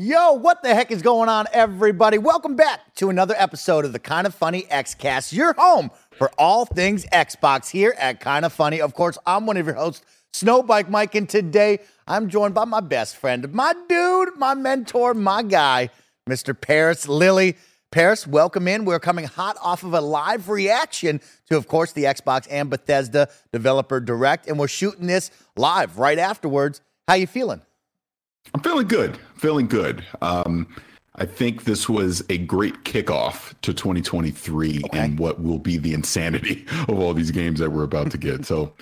Yo, what the heck is going on, everybody? Welcome back to another episode of the Kind of Funny Xcast, your home for all things Xbox here at Kind of Funny. Of course, I'm one of your hosts, Snowbike Mike, and today I'm joined by my best friend, my dude, my mentor, my guy, Mr. Paris Lilly. Paris, welcome in. We're coming hot off of a live reaction to, of course, the Xbox and Bethesda Developer Direct, and we're shooting this live right afterwards. How you feeling? I'm feeling good. Feeling good. Um, I think this was a great kickoff to 2023 okay. and what will be the insanity of all these games that we're about to get. So,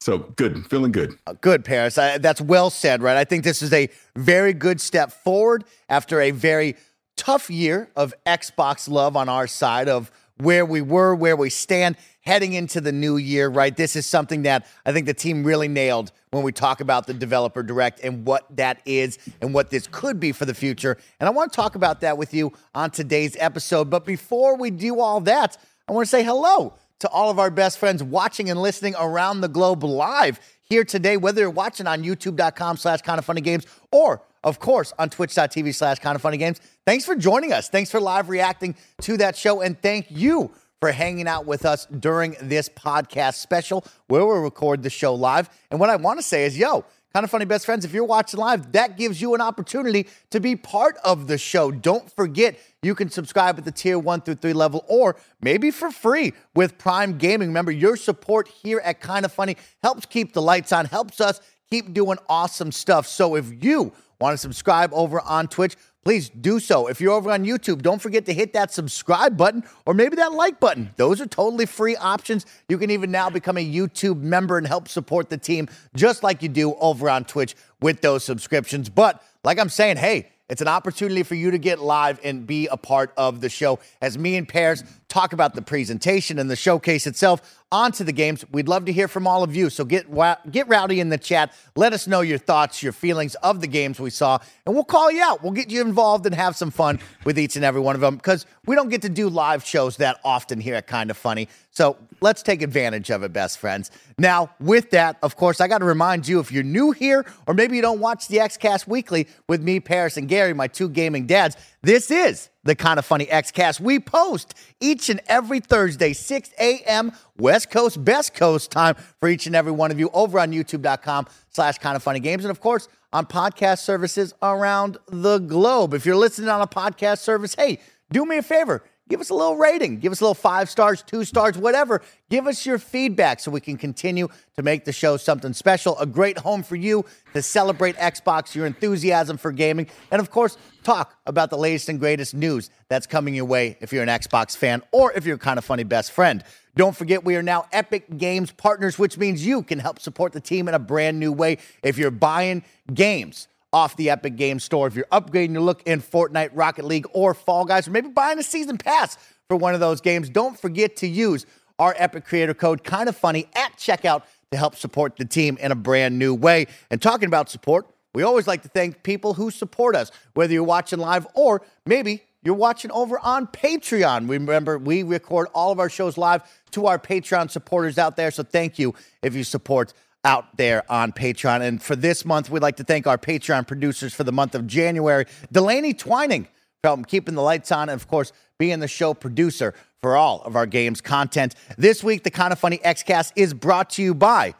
so good. Feeling good. Uh, good, Paris. I, that's well said, right? I think this is a very good step forward after a very tough year of Xbox love on our side of where we were, where we stand heading into the new year, right? This is something that I think the team really nailed when we talk about the developer direct and what that is and what this could be for the future. And I want to talk about that with you on today's episode. But before we do all that, I want to say hello to all of our best friends watching and listening around the globe live here today, whether you're watching on youtube.com slash kind of funny games or of course, on twitch.tv slash kind of funny games. Thanks for joining us. Thanks for live reacting to that show. And thank you for hanging out with us during this podcast special where we record the show live. And what I want to say is, yo, kind of funny best friends, if you're watching live, that gives you an opportunity to be part of the show. Don't forget, you can subscribe at the tier one through three level or maybe for free with Prime Gaming. Remember, your support here at Kind of Funny helps keep the lights on, helps us keep doing awesome stuff. So if you want to subscribe over on Twitch, please do so. If you're over on YouTube, don't forget to hit that subscribe button or maybe that like button. Those are totally free options. You can even now become a YouTube member and help support the team just like you do over on Twitch with those subscriptions. But like I'm saying, hey, it's an opportunity for you to get live and be a part of the show as me and Paris talk about the presentation and the showcase itself onto the games. We'd love to hear from all of you. So get get rowdy in the chat. Let us know your thoughts, your feelings of the games we saw, and we'll call you out. We'll get you involved and have some fun with each and every one of them because we don't get to do live shows that often here at Kind of Funny. So let's take advantage of it, best friends. Now, with that, of course, I got to remind you if you're new here or maybe you don't watch the XCast weekly with me, Paris, and Gary, my two gaming dads, this is the kind of funny Xcast. We post each and every Thursday, 6 a.m. West Coast, Best Coast time for each and every one of you over on youtube.com slash kind of funny games. And of course, on podcast services around the globe. If you're listening on a podcast service, hey, do me a favor give us a little rating. Give us a little five stars, two stars, whatever. Give us your feedback so we can continue to make the show something special. A great home for you to celebrate Xbox, your enthusiasm for gaming, and of course, talk about the latest and greatest news that's coming your way if you're an Xbox fan or if you're a kind of funny best friend. Don't forget, we are now Epic Games partners, which means you can help support the team in a brand new way if you're buying games off the Epic Games Store. If you're upgrading your look in Fortnite, Rocket League, or Fall Guys, or maybe buying a season pass for one of those games, don't forget to use our Epic Creator Code, kind of funny, at checkout to help support the team in a brand new way. And talking about support, we always like to thank people who support us, whether you're watching live or maybe you're watching over on Patreon. Remember, we record all of our shows live to our Patreon supporters out there. So thank you if you support out there on Patreon. And for this month, we'd like to thank our Patreon producers for the month of January, Delaney Twining, for helping keeping the lights on, and of course, being the show producer for all of our games content. This week, the Kind of Funny Xcast is brought to you by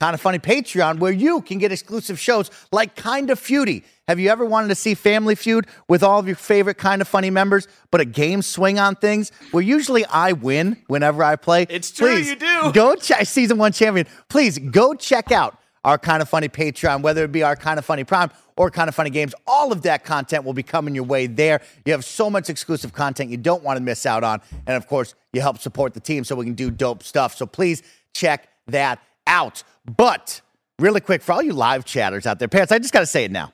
Kind of Funny Patreon, where you can get exclusive shows like Kind of Feudy. Have you ever wanted to see Family Feud with all of your favorite Kind of Funny members, but a game swing on things where usually I win whenever I play? It's true, Please, you do. Go check season one champion. Please go check out our Kind of Funny Patreon, whether it be our Kind of Funny Prime or Kind of Funny Games. All of that content will be coming your way there. You have so much exclusive content you don't want to miss out on. And of course, you help support the team so we can do dope stuff. So please check that out. But really quick, for all you live chatters out there, parents, I just got to say it now.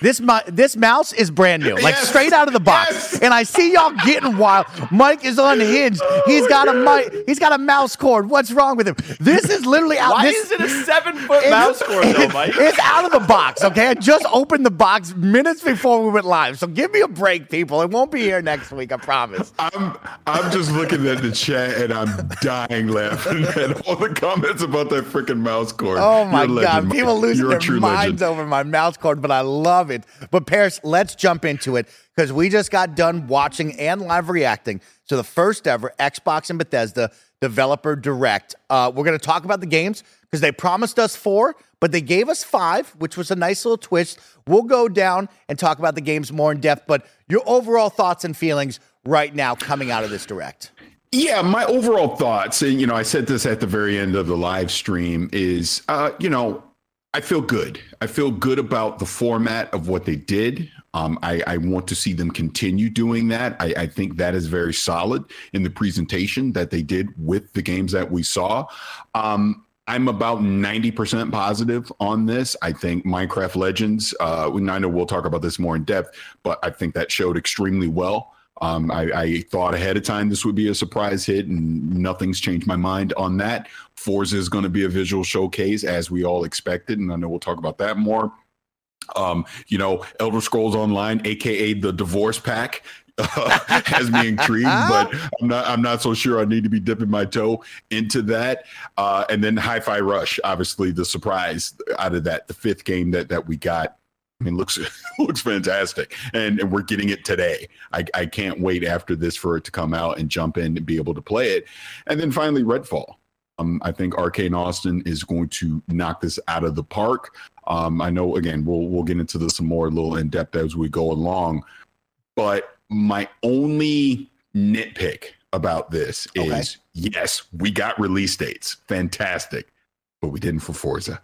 This mu- this mouse is brand new, like Yes. straight out of the box. Yes. And I see y'all getting wild. Mike is unhinged. He's got a mic. He's got a mouse cord. What's wrong with him? This is literally out. Why this, is it a seven foot mouse cord though, it's- Mike? It's out of the box, okay? I just opened the box minutes before we went live. So give me a break, people. It won't be here next week, I promise. I'm I'm just looking at the chat and I'm dying laughing at all the comments about that freaking mouse cord. Oh my You're God. legend, People Mike. losing You're a their true minds legend. over my mouse cord, but I love it. But Paris, let's jump into it because we just got done watching and live reacting to the first ever Xbox and Bethesda Developer Direct. Uh, we're going to talk about the games because they promised us four, but they gave us five, which was a nice little twist. We'll go down and talk about the games more in depth, but your overall thoughts and feelings right now coming out of this Direct. Yeah, my overall thoughts, and you know, I said this at the very end of the live stream, is uh, you know, I feel good. I feel good about the format of what they did. Um, I, I want to see them continue doing that. I, I think that is very solid in the presentation that they did with the games that we saw. Um, I'm about 90% positive on this. I think Minecraft Legends, uh, I know we'll talk about this more in depth, but I think that showed extremely well. Um, I, I thought ahead of time this would be a surprise hit, and nothing's changed my mind on that. Forza is going to be a visual showcase, as we all expected, and I know we'll talk about that more. Um, you know, Elder Scrolls Online, aka the Divorce Pack, has me intrigued, but I'm not. I'm not so sure. I need to be dipping my toe into that. Uh, and then Hi-Fi Rush, obviously the surprise out of that, the fifth game that that we got. I mean, looks looks fantastic, and, and we're getting it today. I, I can't wait after this for it to come out and jump in and be able to play it. And then finally, Redfall. Um, I think Arkane Austin is going to knock this out of the park. Um, I know again we'll we'll get into this some more a little in depth as we go along, but my only nitpick about this Okay. is yes, we got release dates, fantastic, but we didn't for Forza.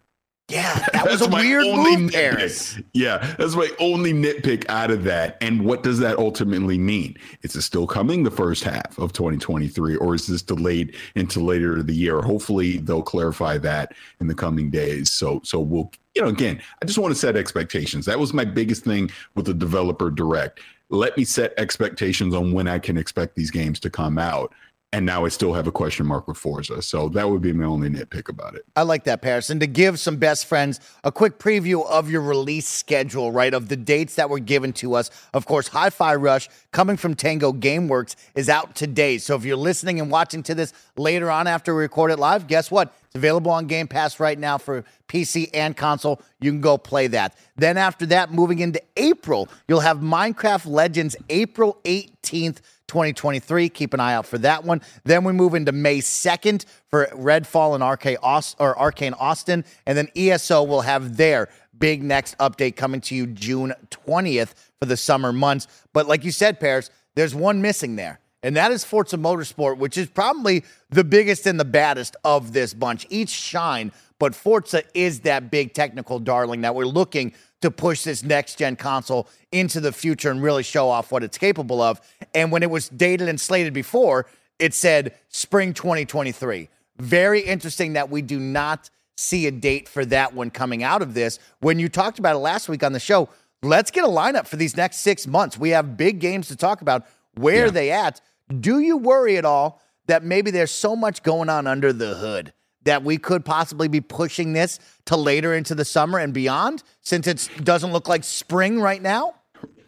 Yeah, that was a weird move. Paris. Yeah, that's my only nitpick out of that. And what does that ultimately mean? Is it still coming the first half of 2023, or is this delayed into later of the year? Hopefully, they'll clarify that in the coming days. So, so we'll, you know, again, I just want to set expectations. That was my biggest thing with the developer direct. Let me set expectations on when I can expect these games to come out. And now I still have a question mark with Forza. So that would be my only nitpick about it. I like that, Paris. And to give some best friends a quick preview of your release schedule, right? Of the dates that were given to us. Of course, Hi Fi Rush, coming from Tango Gameworks, is out today. So if you're listening and watching to this later on after we record it live, guess what? It's available on Game Pass right now for PC and console. You can go play that. Then after that, moving into April, you'll have Minecraft Legends April 18th. 2023. Keep an eye out for that one. Then we move into May 2nd for Redfall and Aus- or Arkane Austin. And then ESO will have their big next update coming to you June 20th for the summer months. But like you said, Paris, there's one missing there. And that is Forza Motorsport, which is probably the biggest and the baddest of this bunch. Each shine, but Forza is that big technical darling that we're looking to push this next gen console into the future and really show off what it's capable of. And when it was dated and slated before, it said spring 2023. Very interesting that we do not see a date for that one coming out of this. When you talked about it last week on the show, let's get a lineup for these next six months. We have big games to talk about. Where are they at? Do you worry at all that maybe there's so much going on under the hood that we could possibly be pushing this to later into the summer and beyond since it doesn't look like spring right now?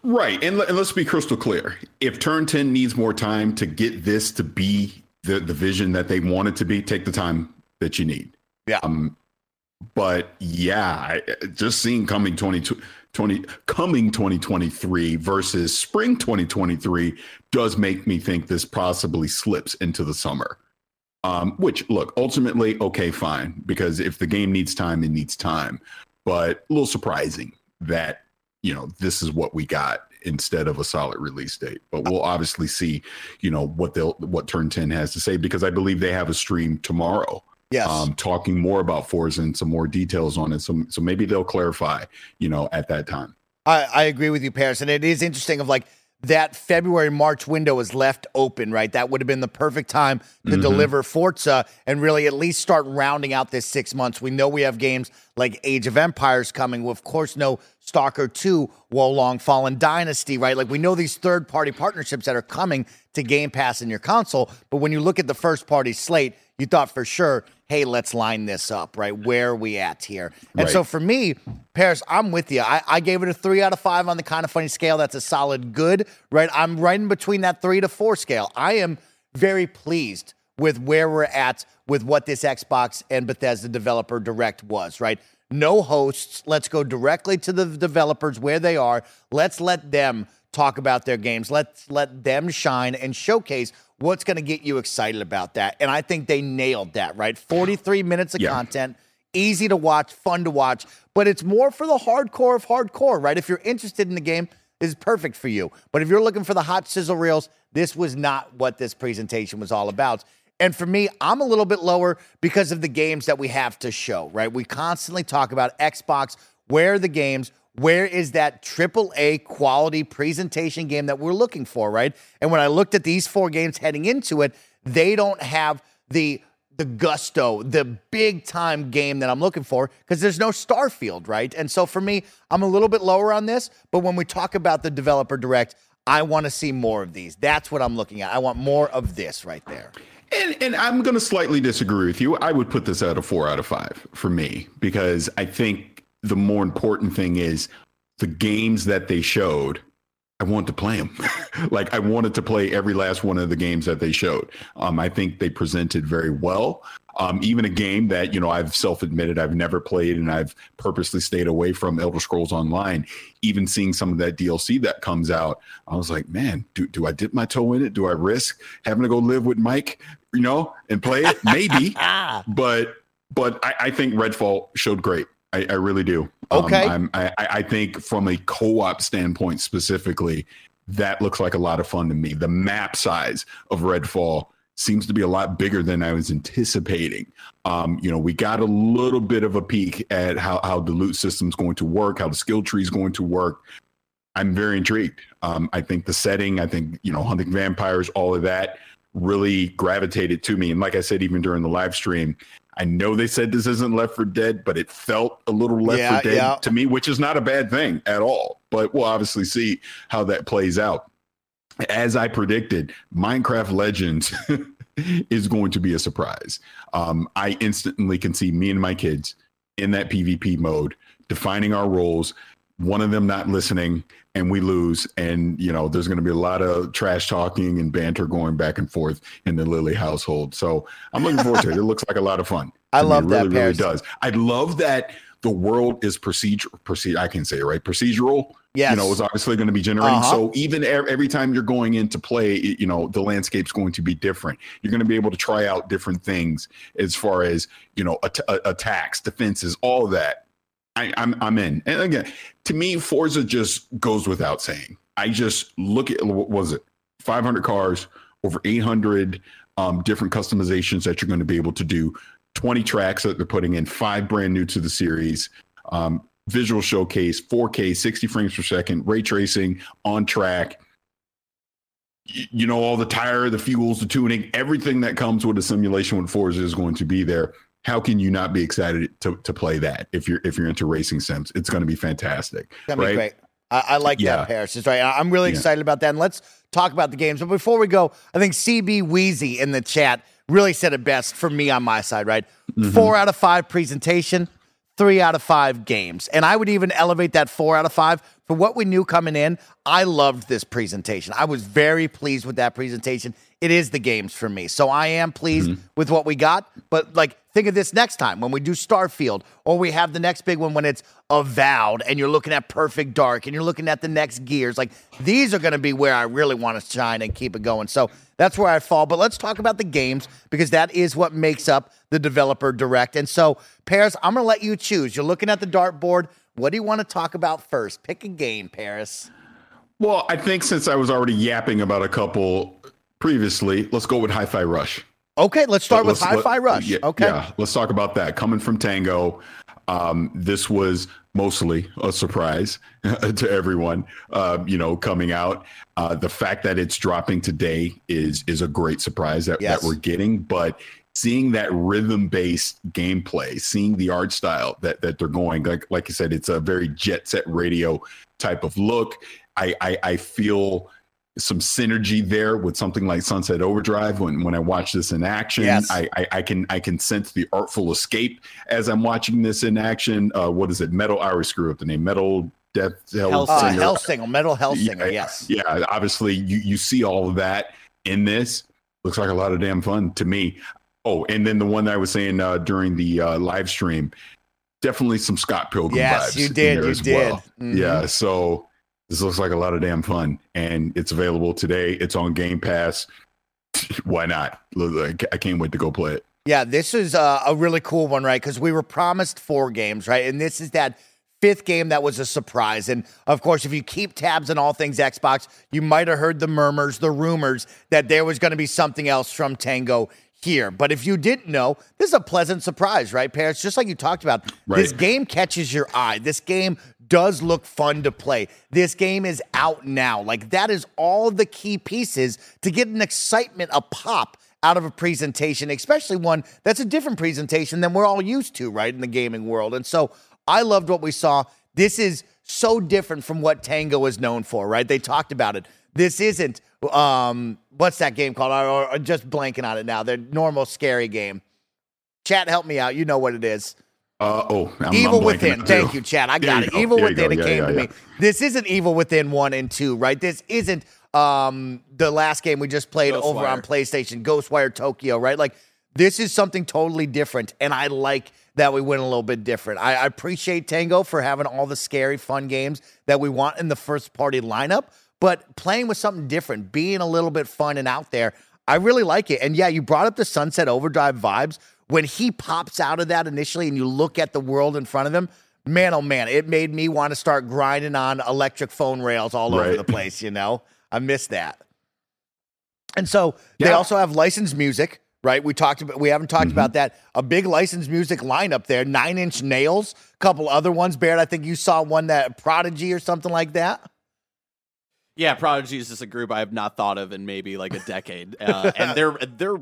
Right. And, and let's be crystal clear. If Turn 10 needs more time to get this to be the, the vision that they want it to be, take the time that you need. Yeah. Um, but yeah, just seeing coming 20, 20, coming 2023 versus spring 2023 does make me think this possibly slips into the summer. Um, which look, ultimately, okay, fine, because if the game needs time, it needs time. But a little surprising that you know this is what we got instead of a solid release date. But we'll obviously see, you know, what they'll what Turn 10 has to say because I believe they have a stream tomorrow. Yes. Um, talking more about Forza and some more details on it. So so maybe they'll clarify, you know, at that time. I, I agree with you, Paris. And it is interesting of like that February March window is left open, right? That would have been the perfect time to mm-hmm. deliver Forza and really at least start rounding out this six months. We know we have games like Age of Empires coming. We of course know Stalker 2, Wo Long Fallen Dynasty, right? Like we know these third party partnerships that are coming to Game Pass in your console. But when you look at the first party slate, you thought for sure, hey, let's line this up, right? Where are we at here? And right. so for me, Paris, I'm with you. I, I, gave it a three out of five on the kind of funny scale. That's a solid good, right? I'm right in between that three to four scale. I am very pleased with where we're at with what this Xbox and Bethesda Developer Direct was, right? No hosts. Let's go directly to the developers where they are. Let's let them talk about their games. Let's let them shine and showcase what's going to get you excited about that. And I think they nailed that, right? 43 minutes of yeah. content, easy to watch, fun to watch, but it's more for the hardcore of hardcore, right? If you're interested in the game, this is perfect for you. But if you're looking for the hot sizzle reels, this was not what this presentation was all about. And for me, I'm a little bit lower because of the games that we have to show, right? We constantly talk about Xbox, where are the games? Where is that triple A quality presentation game that we're looking for, right? And when I looked at these four games heading into it, they don't have the the gusto, the big time game that I'm looking for because there's no Starfield, right? And so for me, I'm a little bit lower on this, but when we talk about the developer direct, I want to see more of these. That's what I'm looking at. I want more of this right there. And, and I'm going to slightly disagree with you. I would put this at a four out of five for me because I think the more important thing is the games that they showed. I want to play them. like I wanted to play every last one of the games that they showed. Um, I think they presented very well. Um, even a game that you know I've self-admitted I've never played and I've purposely stayed away from Elder Scrolls Online. Even seeing some of that DLC that comes out, I was like, man, do do I dip my toe in it? Do I risk having to go live with Mike, you know, and play it? Maybe, but but I, I think Redfall showed great. I, I really do. Um, okay. Um, I, I think from a co-op standpoint specifically, that looks like a lot of fun to me. The map size of Redfall seems to be a lot bigger than I was anticipating. Um, you know, we got a little bit of a peek at how, how the loot system is going to work, how the skill tree is going to work. I'm very intrigued. Um, I think the setting, I think, you know, hunting vampires, all of that really gravitated to me. And like I said, even during the live stream, I know they said this isn't Left 4 Dead, but it felt a little Left yeah, 4 Dead yeah. to me, which is not a bad thing at all. But we'll obviously see how that plays out. As I predicted, Minecraft Legends is going to be a surprise. Um, I instantly can see me and my kids in that PvP mode, defining our roles, one of them not listening and we lose. And you know there's going to be a lot of trash talking and banter going back and forth in the Lilly household. So i'm looking forward to it. It looks like a lot of fun i love me. that really really does. I love that the world is procedure proceed i can say it right? Procedural. Yes. you know it's obviously going to be generating. Uh-huh. so even every time you're going into play you know the landscape's going to be different. You're going to be able to try out different things as far as you know at- attacks defenses all that I, I'm I'm in. And again, to me, Forza just goes without saying. I just look at what was it, 500 cars, over 800 um, different customizations that you're going to be able to do, 20 tracks that they're putting in, five brand new to the series, um, visual showcase, 4K, 60 frames per second, ray tracing, on track. You know, all the tire, the fuels, the tuning, everything that comes with a simulation with Forza is going to be there how can you not be excited to, to play that if you're if you're into racing sims? It's going to be fantastic. that Right? Be great. I, I like yeah. that, Paris. Is right. I'm really excited about that. And let's talk about the games. But before we go, I think CB Wheezy in the chat really said it best for me on my side. Right, mm-hmm. four out of five presentation, three out of five games, and I would even elevate that four out of five for what we knew coming in. I loved this presentation. I was very pleased with that presentation. It is the games for me, so I am pleased mm-hmm. with what we got. But like think of this next time when we do Starfield, or we have the next big one when it's Avowed, and you're looking at Perfect Dark, and you're looking at the next Gears. Like these are going to be where I really want to shine and keep it going. So that's where I fall. But let's talk about the games because that is what makes up the developer direct. And so, Paris, I'm going to let you choose. You're looking at the dartboard. What do you want to talk about first? Pick a game, Paris. Well, I think since I was already yapping about a couple previously, let's go with Hi Fi Rush. Okay, let's start let's, with Hi Fi Rush. Yeah, okay. Yeah, let's talk about that. Coming from Tango, um, this was mostly a surprise to everyone. Uh, you know, coming out, uh, the fact that it's dropping today is is a great surprise that, yes. that we're getting. But seeing that rhythm based gameplay, seeing the art style that that they're going, like like I said, it's a very jet set radio type of look. I, I, I feel some synergy there with something like Sunset Overdrive. When when I watch this in action, yes. I, I, I can I can sense the artful escape as I'm watching this in action. Uh, what is it? Metal. I always screw up the name. Metal Death Hell, uh, Hellsinger. Metal Hellsinger. Yeah, yes. Yeah. Obviously, you you see all of that in this. Looks like a lot of damn fun to me. Oh, and then the one that I was saying uh, during the uh, live stream, definitely some Scott Pilgrim yes, vibes. you did. You did. Well. Mm-hmm. Yeah. So this looks like a lot of damn fun, and it's available today. It's on Game Pass. Why not? I can't wait to go play it. Yeah, this is a, a really cool one, right? Because we were promised four games, right? And this is that fifth game that was a surprise. And of course, if you keep tabs on all things Xbox, you might have heard the murmurs, the rumors that there was going to be something else from Tango here. But if you didn't know, this is a pleasant surprise, right, Paris? Just like you talked about, right. this game catches your eye. This game does look fun to play. This game is out now. Like that is all the key pieces to get an excitement, a pop out of a presentation, especially one that's a different presentation than we're all used to, right, in the gaming world. And so I loved what we saw. This is so different from what Tango is known for, right? They talked about it. This isn't um what's that game called? Or, or just blanking on it now. Their normal scary game. Chat, help me out. You know what it is. Uh, oh, I'm, Evil I'm Within. Thank you, Chat. I got it. Go. Evil there Within. It yeah, came yeah, to yeah. me. This isn't Evil Within one and two, right? This isn't um the last game we just played Ghostwire. over on PlayStation, Ghostwire Tokyo, right? Like this is something totally different, and I like that we went a little bit different. I, I appreciate Tango for having all the scary, fun games that we want in the first party lineup, but playing with something different, being a little bit fun and out there, I really like it. And yeah, you brought up the Sunset Overdrive vibes when he pops out of that initially and you look at the world in front of him, man, oh man, it made me want to start grinding on electric phone rails all right. over the place, you know? I miss that. And so yeah. they also have licensed music, right? We talked about we haven't talked mm-hmm. about that. A big licensed music lineup there, nine inch nails, a couple other ones. Barrett, I think you saw one that Prodigy or something like that. Yeah, Prodigy is just a group I have not thought of in maybe like a decade, uh, and they're they're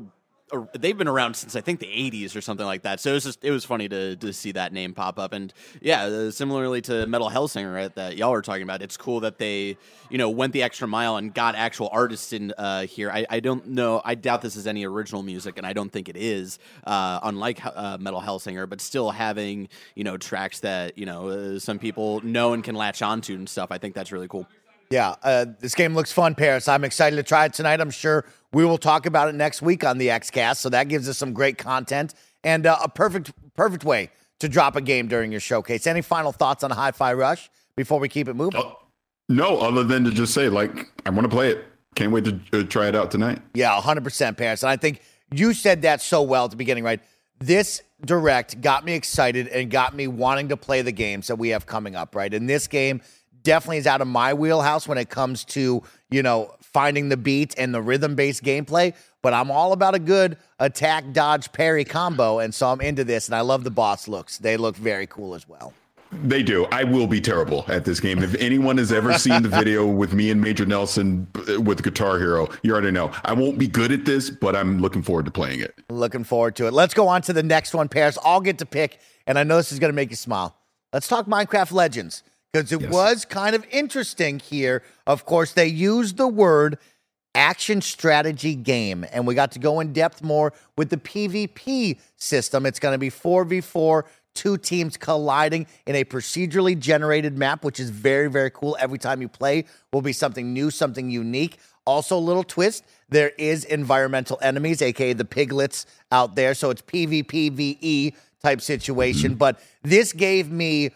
they've been around since I think the 80s or something like that. So it was just it was funny to to see that name pop up. And yeah, uh, similarly to Metal Hellsinger right, that y'all were talking about, it's cool that they you know went the extra mile and got actual artists in uh, here. I, I don't know. I doubt this is any original music, and I don't think it is. Uh, unlike uh, Metal Hellsinger, but still having you know tracks that you know uh, some people know and can latch onto and stuff. I think that's really cool. Yeah, uh, this game looks fun, Paris. I'm excited to try it tonight. I'm sure we will talk about it next week on the XCast. So that gives us some great content and uh, a perfect, perfect way to drop a game during your showcase. Any final thoughts on a Hi Fi Rush before we keep it moving? Uh, no, other than to just say, like, I want to play it. Can't wait to uh, try it out tonight. Yeah, 100%, Paris. And I think you said that so well at the beginning, right? This direct got me excited and got me wanting to play the games that we have coming up, right? And this game, definitely is out of my wheelhouse when it comes to, you know, finding the beat and the rhythm based gameplay. But I'm all about a good attack, dodge, parry combo. And so I'm into this. And I love the boss looks. They look very cool as well. They do. I will be terrible at this game. If anyone has ever seen the video with me and Major Nelson uh, with Guitar Hero, you already know. I won't be good at this, but I'm looking forward to playing it. Looking forward to it. Let's go on to the next one, Paris. I'll get to pick, and I know this is going to make you smile. Let's talk Minecraft Legends because it yes. was kind of interesting here. Of course, they used the word action strategy game, and we got to go in depth more with the PvP system. It's going to be 4v4, two teams colliding in a procedurally generated map, which is very, very cool. Every time you play will be something new, something unique. Also, a little twist there is environmental enemies, aka the piglins out there. So it's PvPvE type situation. Mm-hmm. But this gave me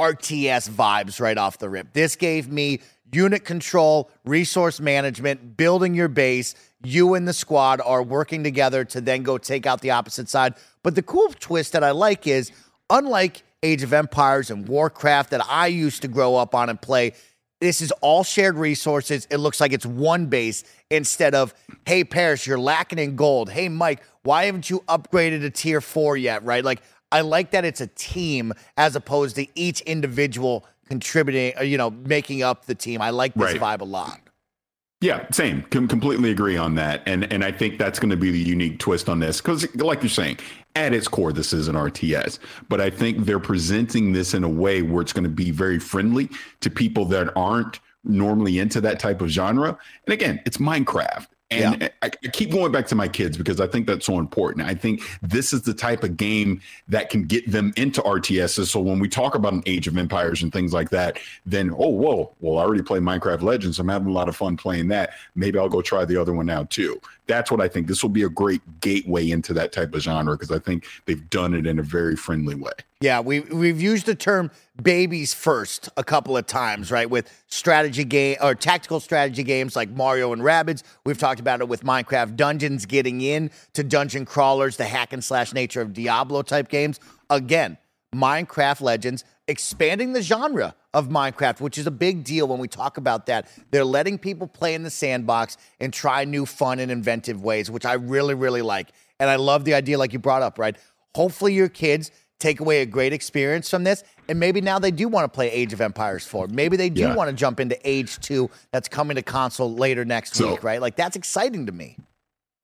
RTS vibes right off the rip. This gave me unit control, resource management, building your base. You and the squad are working together to then go take out the opposite side. But the cool twist that I like is unlike Age of Empires and Warcraft that I used to grow up on and play, this is all shared resources. It looks like it's one base instead of, hey, Paris, you're lacking in gold. Hey, Mike, why haven't you upgraded to tier four yet? Right? Like, I like that it's a team as opposed to each individual contributing, uh, you know, making up the team. I like this right. vibe a lot. Yeah, same. Com- completely agree on that, and and I think that's going to be the unique twist on this because, like you're saying, at its core, this is an RTS. But I think they're presenting this in a way where it's going to be very friendly to people that aren't normally into that type of genre. And again, it's Minecraft. And yeah. I, I, keep going back to my kids because I think that's so important. I think this is the type of game that can get them into RTSs. So when we talk about an Age of Empires and things like that, then oh whoa, well I already play Minecraft Legends. I'm having a lot of fun playing that. Maybe I'll go try the other one now too. That's what I think. This will be a great gateway into that type of genre because I think they've done it in a very friendly way. Yeah, we we've used the term babies first a couple of times, right? With strategy game or tactical strategy games like Mario and Rabbids. We've talked about it with Minecraft Dungeons getting in to dungeon crawlers, the hack and slash nature of Diablo type games. Again, Minecraft Legends expanding the genre of Minecraft, which is a big deal when we talk about that. They're letting people play in the sandbox and try new fun and inventive ways, which I really, really like. And I love the idea, like you brought up, right? Hopefully, your kids take away a great experience from this. And maybe now they do want to play Age of Empires 4. Maybe they do yeah. want to jump into Age 2 that's coming to console later next so, week, right? Like that's exciting to me.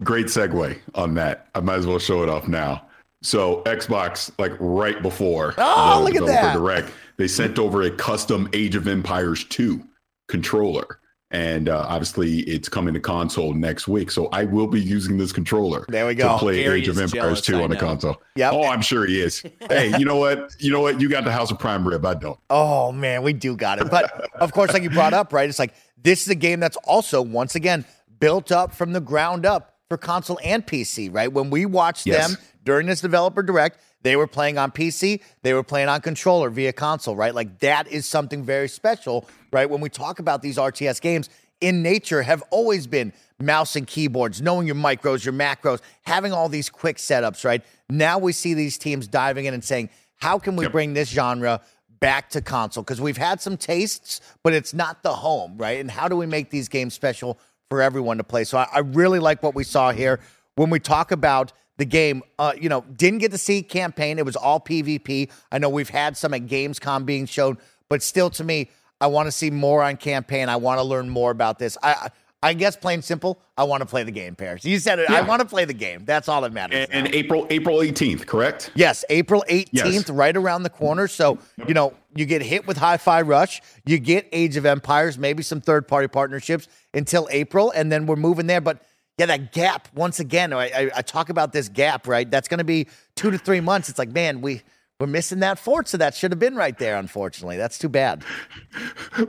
Great segue on that. I might as well show it off now. So Xbox, like right before oh, the look at that. Direct, they sent over a custom Age of Empires 2 controller and uh, obviously it's coming to console next week. So I will be using this controller. There we go. To play Gary Age of Empires two on the console. Yeah. Oh, I'm sure he is. hey, you know what? You know what? You got the House of Prime rib. I don't. Oh man, we do got it. But of course, like you brought up, right? It's like this is a game that's also once again built up from the ground up for console and PC. Right? When we watched yes. them during this developer direct. They were playing on PC, they were playing on controller via console, right? Like that is something very special, right? When we talk about these RTS games, in nature have always been mouse and keyboards, knowing your micros, your macros, having all these quick setups, right? Now we see these teams diving in and saying, how can we yep. bring this genre back to console? Because we've had some tastes, but it's not the home, right? And how do we make these games special for everyone to play? So I, I really like what we saw here. When we talk about the game. Uh, you know, didn't get to see campaign. It was all PvP. I know we've had some at Gamescom being shown, but still, to me, I want to see more on campaign. I want to learn more about this. I. I guess plain simple, I want to play the game, Paris. You said it. Yeah. I want to play the game. That's all that matters. And, and April April 18th, correct? Yes, April 18th, yes. right around the corner. So, you know, you get hit with Hi-Fi Rush, you get Age of Empires, maybe some third-party partnerships until April, and then we're moving there. But yeah, that gap. Once again, I, I, I talk about this gap, right? That's going to be two to three months. It's like, man, we we're missing that Forza That should have been right there. Unfortunately, that's too bad.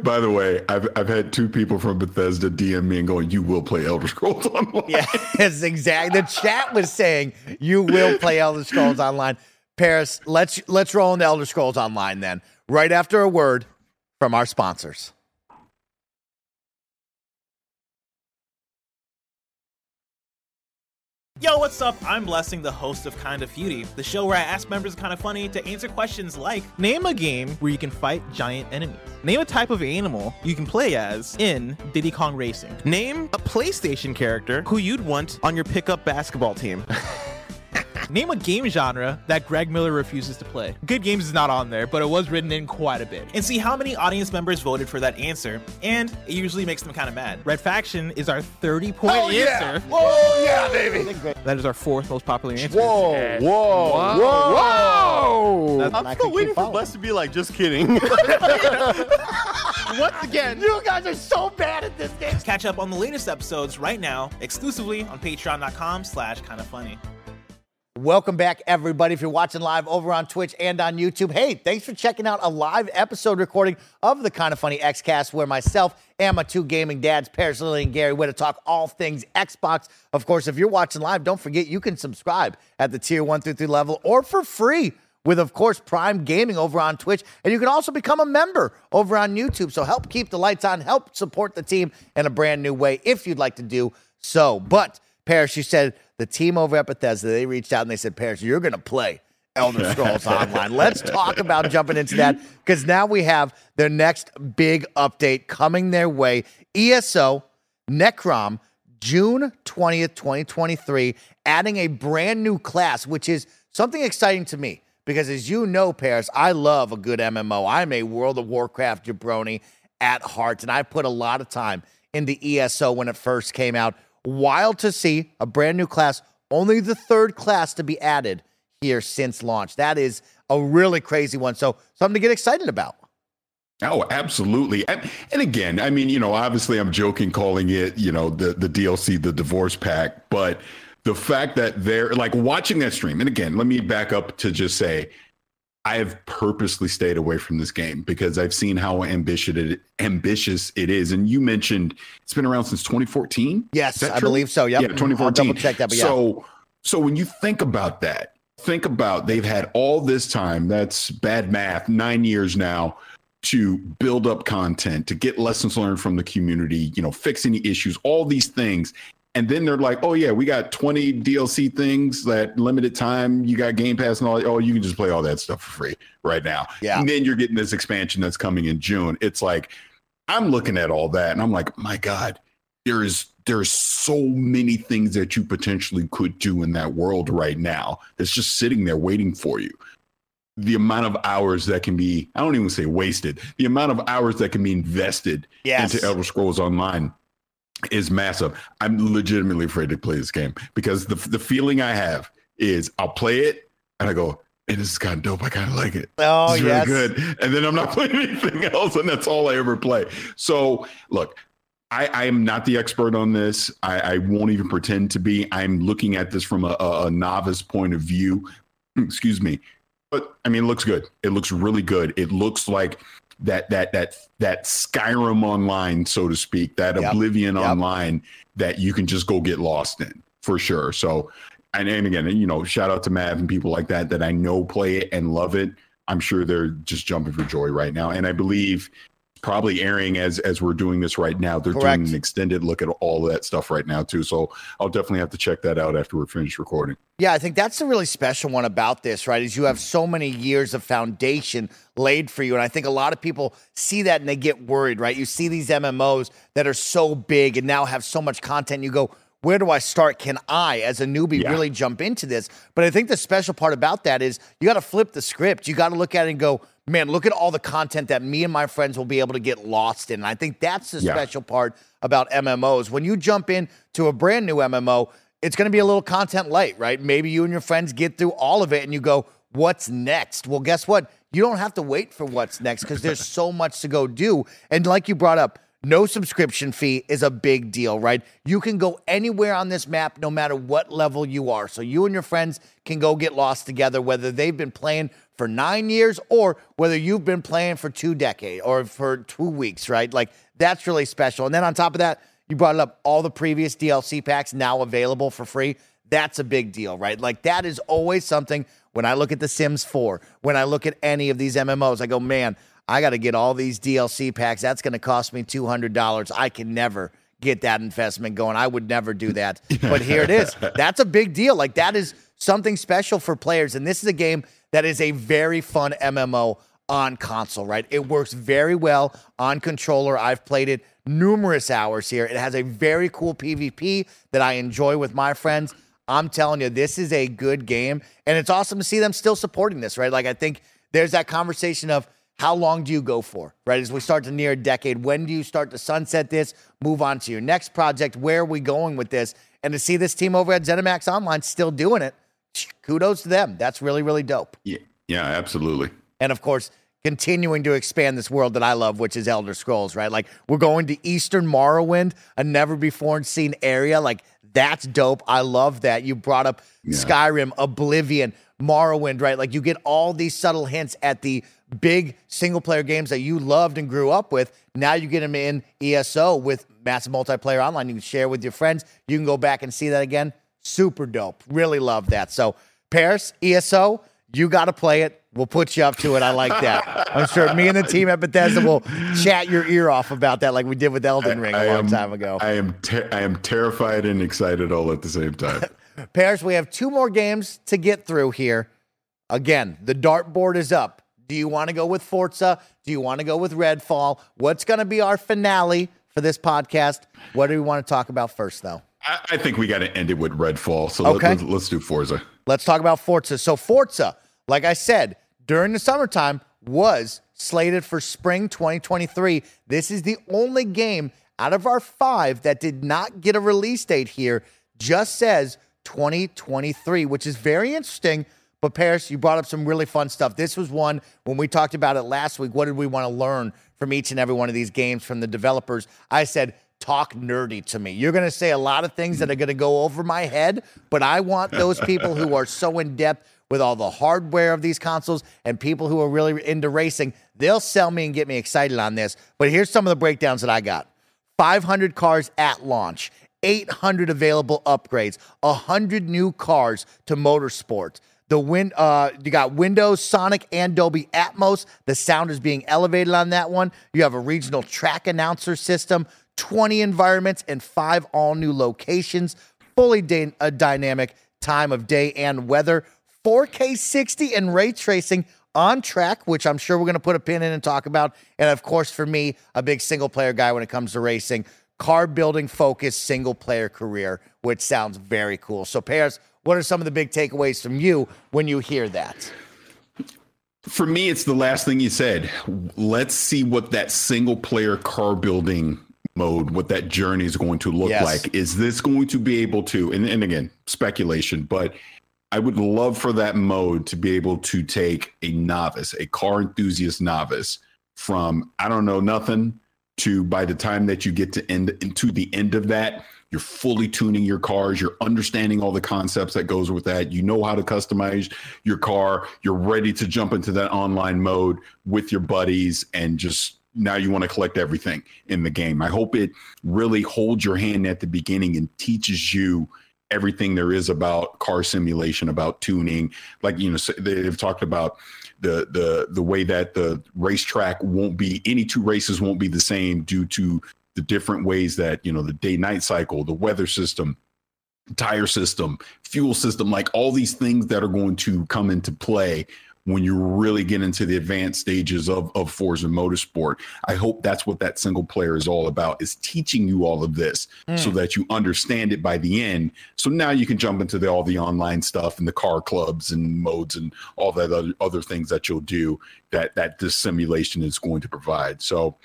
By the way, I've I've had two people from Bethesda DM me and going, "You will play Elder Scrolls Online." Yeah, it's exactly. The chat was saying you will play Elder Scrolls Online. Paris, let's let's roll into Elder Scrolls Online then. Right after a word from our sponsors. Yo, what's up? I'm Blessing, the host of Kinda Feudy, the show where I ask members of Kinda Funny to answer questions like Name a game where you can fight giant enemies. Name a type of animal you can play as in Diddy Kong Racing. Name a PlayStation character who you'd want on your pickup basketball team. Name a game genre that Greg Miller refuses to play. Good Games is not on there, but it was written in quite a bit. And see how many audience members voted for that answer, and it usually makes them kind of mad. Red Faction is our 30 point oh, answer. Yeah. Whoa, yeah, baby. That is our fourth most popular answer. Whoa, whoa, whoa, whoa. whoa. I'm still waiting for Bless to be like, just kidding. Once again, you guys are so bad at this game. Catch up on the latest episodes right now, exclusively on patreon.com slash kinda funny. Welcome back, everybody. If you're watching live over on Twitch and on YouTube, hey, thanks for checking out a live episode recording of the Kind of Funny Xcast, where myself and my two gaming dads, Paris Lilly and Gary to talk all things Xbox. Of course, if you're watching live, don't forget you can subscribe at the tier one through three level or for free with, of course, Prime Gaming over on Twitch. And you can also become a member over on YouTube. So help keep the lights on, help support the team in a brand new way if you'd like to do so. But Paris, you said the team over at Bethesda, they reached out and they said, Paris, you're going to play Elder Scrolls Online. Let's talk about jumping into that because now we have their next big update coming their way. ESO, Necrom, June 20th, 2023, adding a brand new class, which is something exciting to me because as you know, Paris, I love a good MMO. I'm a World of Warcraft jabroni at heart, and I put a lot of time into ESO when it first came out. Wild to see a brand new class, only the third class to be added here since launch. That is a really crazy one. So, something to get excited about. Oh, absolutely. And, and again, I mean, you know, obviously I'm joking calling it, you know, the the DLC, the divorce pack, but the fact that they're like watching that stream. And again, let me back up to just say I have purposely stayed away from this game because I've seen how ambitious it, ambitious it is. And you mentioned it's been around since 2014. Yes, I believe so. Yep. Yeah, 2014. double check that, but yeah. So, so when you think about that, think about they've had all this time. That's bad math. Nine years now to build up content, to get lessons learned from the community. You know, fix any issues, all these things, and then they're like, oh yeah, we got 20 DLC things that limited time. You got Game Pass and all. Oh, you can just play all that stuff for free right now. Yeah. And then you're getting this expansion that's coming in June. It's like I'm looking at all that and I'm like, my God, there is there's so many things that you potentially could do in that world right now that's just sitting there waiting for you. The amount of hours that can be, I don't even say wasted, the amount of hours that can be invested Yes. into Elder Scrolls Online is massive. I'm legitimately afraid to play this game because the the feeling I have is I'll play it and I go, hey, this is kind of dope. I kind of like it. Oh, This is really good. And then I'm not playing anything else, and that's all I ever play. So look, I, I am not the expert on this. I, I won't even pretend to be. I'm looking at this from a, a, a novice point of view. Excuse me. But I mean, it looks good. It looks really good. It looks like that that that that Skyrim online, so to speak, that Yep. Oblivion Yep. online that you can just go get lost in for sure. So, and, and again, you know, shout out to Mav and people like that that I know play it and love it. I'm sure they're just jumping for joy right now, and I believe probably airing as as we're doing this right now. They're Correct. doing an extended look at all of that stuff right now too. So I'll definitely have to check that out after we're finished recording. Yeah, I think that's the really special one about this, right? Is you have so many years of foundation laid for you. And I think a lot of people see that and they get worried, right? You see these MMOs that are so big and now have so much content. You go, where do I start? Can I, as a newbie, Yeah. really jump into this? But I think the special part about that is you got to flip the script. You got to look at it and go, man, look at all the content that me and my friends will be able to get lost in. And I think that's the Yeah. special part about MMOs. When you jump in to a brand new MMO, it's going to be a little content light, right? Maybe you and your friends get through all of it and you go, what's next? Well, guess what? You don't have to wait for what's next because there's so much to go do. And like you brought up, no subscription fee is a big deal, right? You can go anywhere on this map, no matter what level you are. So you and your friends can go get lost together, whether they've been playing for nine years or whether you've been playing for two decades or for two weeks, right? Like that's really special. And then on top of that, you brought it up all the previous DLC packs now available for free. That's a big deal, right? Like that is always something when I look at The Sims 4, when I look at any of these MMOs, I go, man, I got to get all these DLC packs. That's going to cost me $200. I can never get that investment going. I would never do that. But here it is. That's a big deal. Like that is something special for players. And this is a game that is a very fun MMO on console, right? It works very well on controller. I've played it numerous hours here. It has a very cool PvP that I enjoy with my friends. I'm telling you, this is a good game. And it's awesome to see them still supporting this, right? Like, I think there's that conversation of how long do you go for, right? As we start to near a decade, when do you start to sunset this, move on to your next project? Where are we going with this? And to see this team over at ZeniMax Online still doing it, kudos to them. That's really, really dope. Yeah, yeah, absolutely. And of course, continuing to expand this world that I love, which is Elder Scrolls, right? Like we're going to Eastern Morrowind, a never before seen area. Like that's dope. I love that. You brought up yeah. Skyrim, Oblivion, Morrowind, right? Like you get all these subtle hints at the big single player games that you loved and grew up with. Now you get them in ESO with massive multiplayer online. You can share with your friends. You can go back and see that again. Super dope. Really love that. So, Paris, ESO, you got to play it. We'll put you up to it. I like that. I'm sure me and the team at Bethesda will chat your ear off about that, like we did with Elden Ring a long am, time ago. I am ter- I am terrified and excited all at the same time. Paris, we have two more games to get through here. Again, the dartboard is up. Do you want to go with Forza? Do you want to go with Redfall? What's going to be our finale for this podcast? What do we want to talk about first, though? I, I think we got to end it with Redfall. So okay. let, us let's do Forza. Let's talk about Forza. So Forza, like I said, during the summertime was slated for spring 2023. This is the only game out of our five that did not get a release date here, just says 2023, which is very interesting. But Paris, you brought up some really fun stuff. This was one when we talked about it last week. What did we want to learn from each and every one of these games from the developers? I said, talk nerdy to me. You're going to say a lot of things that are going to go over my head, but I want those people who are so in depth with all the hardware of these consoles and people who are really into racing, they'll sell me and get me excited on this. But here's some of the breakdowns that I got 500 cars at launch, 800 available upgrades, 100 new cars to motorsports, The win, uh, you got Windows, Sonic, and Dolby Atmos. The sound is being elevated on that one. You have a regional track announcer system, 20 environments, and five all new locations. Fully dy- a uh, dynamic time of day and weather. 4K 60 and ray tracing on track, which I'm sure we're going to put a pin in and talk about. And of course, for me, a big single player guy when it comes to racing, car building focused single player career, which sounds very cool. So, Parris, what are some of the big takeaways from you when you hear that? For me, it's the last thing you said. Let's see what that single player car building mode, what that journey is going to look yes. like. Is this going to be able to, and, and again, speculation, but I would love for that mode to be able to take a novice, a car enthusiast novice, from I don't know nothing to by the time that you get to end into the end of that, you're fully tuning your cars, you're understanding all the concepts that goes with that. You know how to customize your car, you're ready to jump into that online mode with your buddies and just now you want to collect everything in the game. I hope it really holds your hand at the beginning and teaches you everything there is about car simulation, about tuning. Like you know, they've talked about the the the way that the racetrack won't be any two races won't be the same due to the different ways that you know the day night cycle, the weather system, tire system, fuel system, like all these things that are going to come into play when you really get into the advanced stages of, of Forza Motorsport. I hope that's what that single player is all about, is teaching you all of this mm. so that you understand it by the end. So now you can jump into the, all the online stuff and the car clubs and modes and all that other, other things that you'll do that, that this simulation is going to provide. So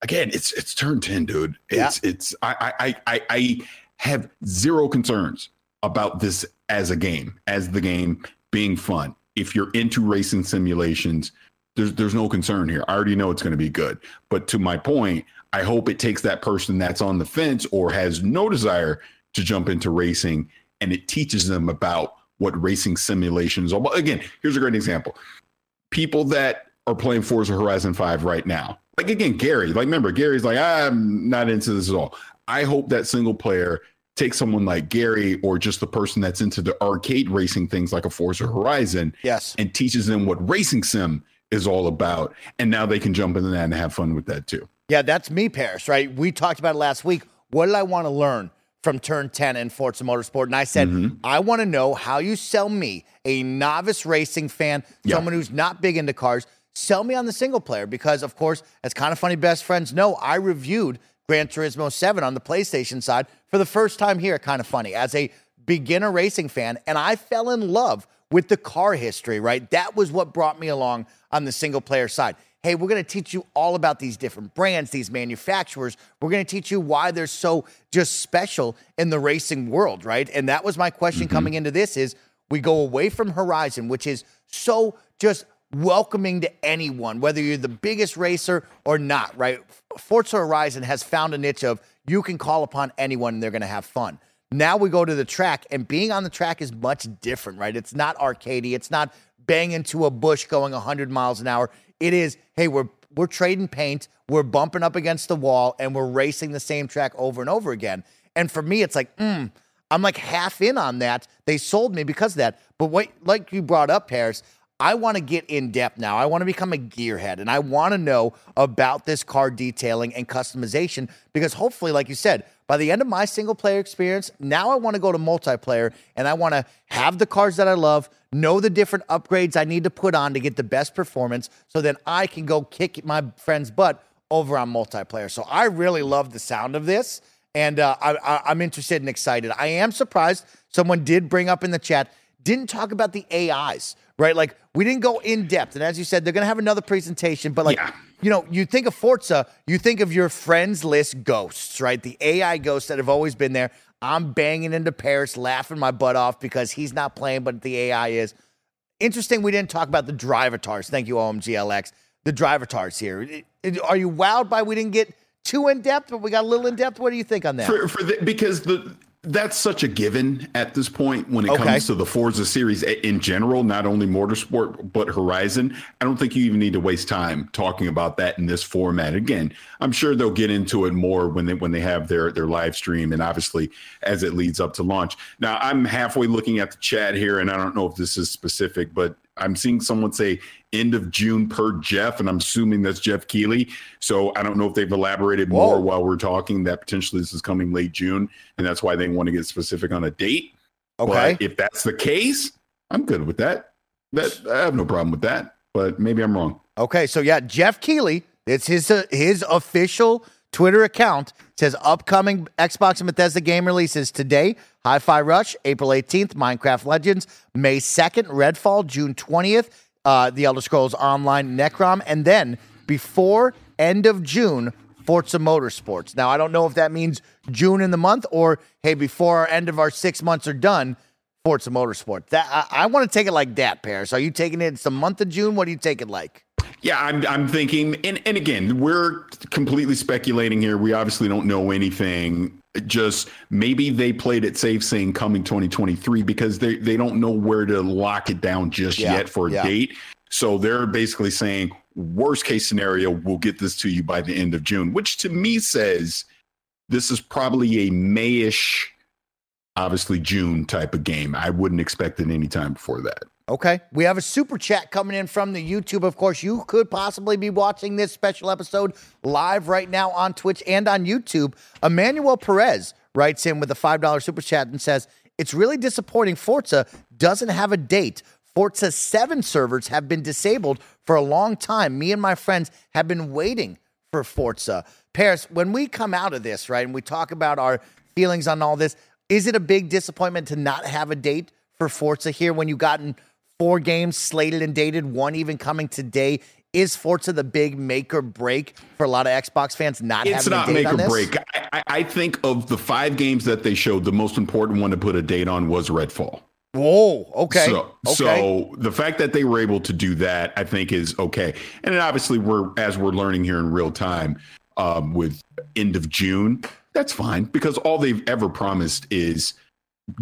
again, it's, it's turn 10, dude. It's, yeah. it's, I, I, I, I have zero concerns about this as a game, as the game being fun if you're into racing simulations, there's there's no concern here. I already know it's going to be good. But to my point, I hope it takes that person that's on the fence or has no desire to jump into racing and it teaches them about what racing simulations are. Again, here's a great example. People that are playing Forza Horizon 5 right now. Like again, Gary, like remember, Gary's like, I'm not into this at all. I hope that single player take someone like Gary or just the person that's into the arcade racing things like a Forza Horizon, yes, and teaches them what racing sim is all about, and now they can jump into that and have fun with that too. Yeah, that's me, Parris. Right? We talked about it last week. What did I want to learn from Turn 10 and Forza Motorsport? And I said, mm-hmm. I want to know how you sell me, a novice racing fan, yeah. someone who's not big into cars, sell me on the single player because, of course, as kind of funny best friends know, I reviewed Gran Turismo 7 on the PlayStation side for the first time here, kind of funny, as a beginner racing fan. And I fell in love with the car history, right? That was what brought me along on the single player side. Hey, we're going to teach you all about these different brands, these manufacturers. We're going to teach you why they're so just special in the racing world, right? And that was my question mm-hmm. coming into this is we go away from Horizon, which is so just welcoming to anyone, whether you're the biggest racer or not, right? Forza Horizon has found a niche of you can call upon anyone and they're going to have fun. Now we go to the track, and being on the track is much different, right? It's not arcadey. It's not bang into a bush going 100 miles an hour. It is, hey, we're we're trading paint, we're bumping up against the wall, and we're racing the same track over and over again. And for me, it's like, mm, I'm like half in on that. They sold me because of that. But what, like you brought up, Parris, I want to get in depth now. I want to become a gearhead and I want to know about this car detailing and customization because hopefully, like you said, by the end of my single player experience, now I want to go to multiplayer and I want to have the cars that I love, know the different upgrades I need to put on to get the best performance so then I can go kick my friend's butt over on multiplayer. So I really love the sound of this and uh, I, am interested and excited. I am surprised someone did bring up in the chat, didn't talk about the AIs right? Like we didn't go in depth. And as you said, they're going to have another presentation, but like, yeah. you know, you think of Forza, you think of your friends list ghosts, right? The AI ghosts that have always been there. I'm banging into Parris, laughing my butt off because he's not playing, but the AI is. Interesting, we didn't talk about the drivatars. Thank you, OMGLX. The drivatars here. Are you wowed by we didn't get too in depth, but we got a little in depth? What do you think on that? For, for the, because the that's such a given at this point when it okay. comes to the Forza series in general, not only Motorsport, but Horizon. I don't think you even need to waste time talking about that in this format. Again, I'm sure they'll get into it more when they when they have their their live stream and obviously as it leads up to launch. Now I'm halfway looking at the chat here, and I don't know if this is specific, but I'm seeing someone say end of June per Jeff, and I'm assuming that's Jeff Keighley. So I don't know if they've elaborated Whoa. more while we're talking that potentially this is coming late June, and that's why they want to get specific on a date. Okay. But if that's the case, I'm good with that. That I have no problem with that, but maybe I'm wrong. Okay, so yeah, Jeff Keighley, it's his uh, his official Twitter account says upcoming Xbox and Bethesda game releases today Hi Fi Rush, April 18th, Minecraft Legends, May 2nd, Redfall, June 20th, uh, The Elder Scrolls Online, Necrom, and then before end of June, Forza Motorsports. Now, I don't know if that means June in the month or, hey, before our end of our six months are done, Forza Motorsport. That I, I want to take it like that, Parris. Are you taking it? It's the month of June. What do you take it like? Yeah, I'm I'm thinking, and and again, we're completely speculating here. We obviously don't know anything. Just maybe they played it safe, saying coming 2023 because they they don't know where to lock it down just yeah, yet for a yeah. date. So they're basically saying, worst case scenario, we'll get this to you by the end of June, which to me says this is probably a Mayish, obviously June type of game. I wouldn't expect it any time before that. Okay. We have a super chat coming in from the YouTube. Of course, you could possibly be watching this special episode live right now on Twitch and on YouTube. Emmanuel Perez writes in with a $5 super chat and says, It's really disappointing Forza doesn't have a date. Forza 7 servers have been disabled for a long time. Me and my friends have been waiting for Forza. Parris, when we come out of this, right, and we talk about our feelings on all this, is it a big disappointment to not have a date for Forza here when you've gotten four games slated and dated, one even coming today. Is Forza the big make or break for a lot of Xbox fans not it's not make or break. I, I, think of the five games that they showed, the most important one to put a date on was Redfall. Whoa. Okay. So, okay. so the fact that they were able to do that, I think, is okay. And obviously, we're as we're learning here in real time um, with end of June. That's fine because all they've ever promised is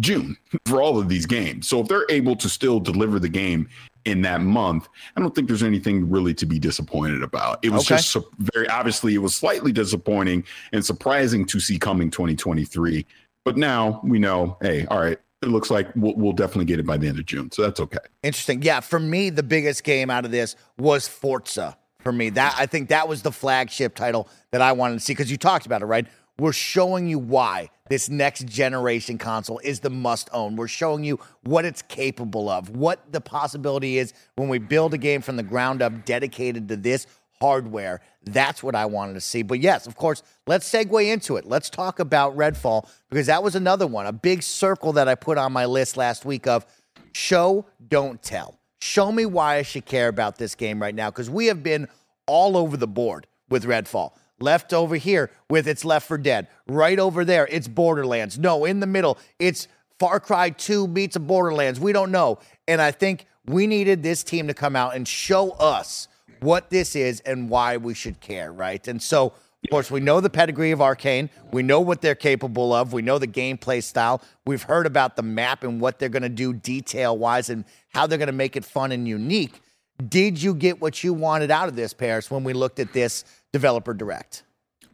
June for all of these games. So if they're able to still deliver the game in that month, I don't think there's anything really to be disappointed about. It was okay. just very obviously it was slightly disappointing and surprising to see coming 2023. But now we know, hey, all right, it looks like we'll, we'll, definitely get it by the end of June. So that's okay. Interesting. Yeah, for me, the biggest game out of this was Forza. For me, that I think that was the flagship title that I wanted to see because you talked about it, right? We're showing you why this next generation console is the must own. We're showing you what it's capable of, what the possibility is when we build a game from the ground up dedicated to this hardware. That's what I wanted to see. But yes, of course, let's segue into it. Let's talk about Redfall because that was another one, a big circle that I put on my list last week of show, don't tell. Show me why I should care about this game right now because we have been all over the board with Redfall. Left over here with it's Left 4 Dead. Right over there, it's Borderlands. No, in the middle, it's Far Cry 2 meets a Borderlands. We don't know. And I think we needed this team to come out and show us what this is and why we should care, right? And so, of course, we know the pedigree of Arkane. We know what they're capable of. We know the gameplay style. We've heard about the map and what they're going to do detail wise and how they're going to make it fun and unique. Did you get what you wanted out of this, Parris, when we looked at this developer direct?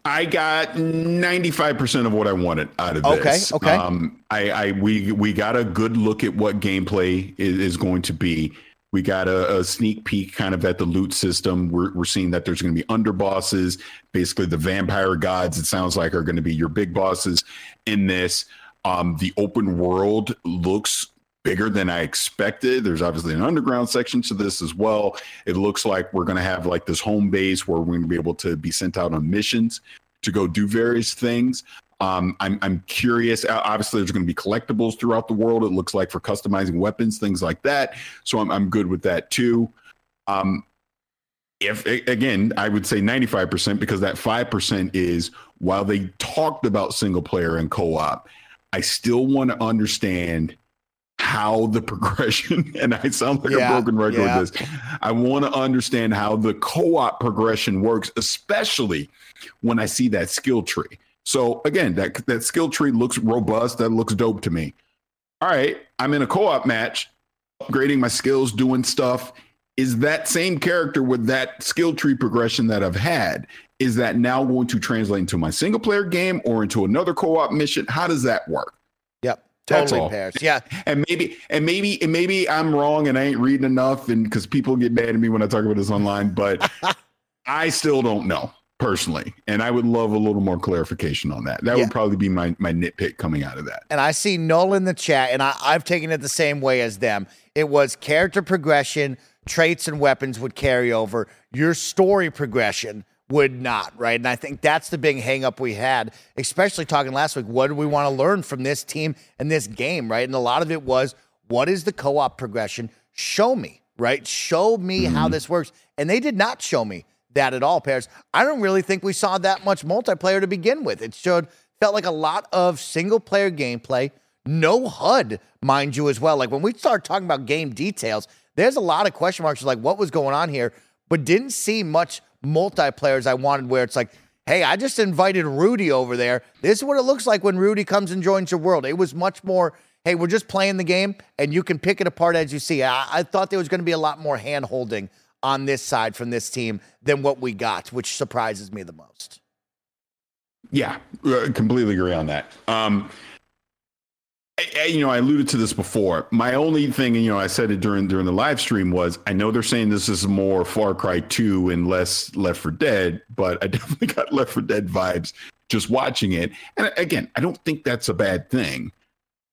I got 95% of what I wanted out of okay, this. Okay. Um, I, I we we got a good look at what gameplay is, is going to be. We got a, a, sneak peek kind of at the loot system. We're, we're seeing that there's going to be underbosses. Basically, the vampire gods, it sounds like, are going to be your big bosses in this. Um, the open world looks bigger than I expected. There's obviously an underground section to this as well. It looks like we're going to have like this home base where we're going to be able to be sent out on missions to go do various things. Um, I'm, I'm curious. Obviously, there's going to be collectibles throughout the world. It looks like for customizing weapons, things like that. So I'm, I'm good with that too. Um, if again, I would say 95% because that 5% is while they talked about single player and co op, I still want to understand how the progression and I sound like yeah, a broken record yeah. with this. I want to understand how the co-op progression works, especially when I see that skill tree. So again, that that skill tree looks robust. That looks dope to me. All right, I'm in a co-op match, upgrading my skills, doing stuff. Is that same character with that skill tree progression that I've had? Is that now going to translate into my single player game or into another co-op mission? How does that work? Totally pairs. Yeah. And maybe and maybe and maybe I'm wrong and I ain't reading enough and because people get mad at me when I talk about this online, but I still don't know personally. And I would love a little more clarification on that. That yeah. would probably be my my nitpick coming out of that. And I see Null in the chat, and I, I've taken it the same way as them. It was character progression, traits and weapons would carry over. Your story progression would not, right? And I think that's the big hangup we had, especially talking last week. What do we want to learn from this team and this game, right? And a lot of it was what is the co op progression? Show me, right? Show me mm-hmm. how this works. And they did not show me that at all, Parris. I don't really think we saw that much multiplayer to begin with. It showed, felt like a lot of single player gameplay, no HUD, mind you, as well. Like when we start talking about game details, there's a lot of question marks like what was going on here, but didn't see much multiplayers I wanted where it's like, hey, I just invited Rudy over there. This is what it looks like when Rudy comes and joins your world. It was much more, hey, we're just playing the game and you can pick it apart as you see. I, I thought there was going to be a lot more hand holding on this side from this team than what we got, which surprises me the most. Yeah, uh, completely agree on that. Um, you know, I alluded to this before. My only thing, and you know, I said it during during the live stream was I know they're saying this is more Far Cry 2 and less Left 4 Dead, but I definitely got Left 4 Dead vibes just watching it. And again, I don't think that's a bad thing.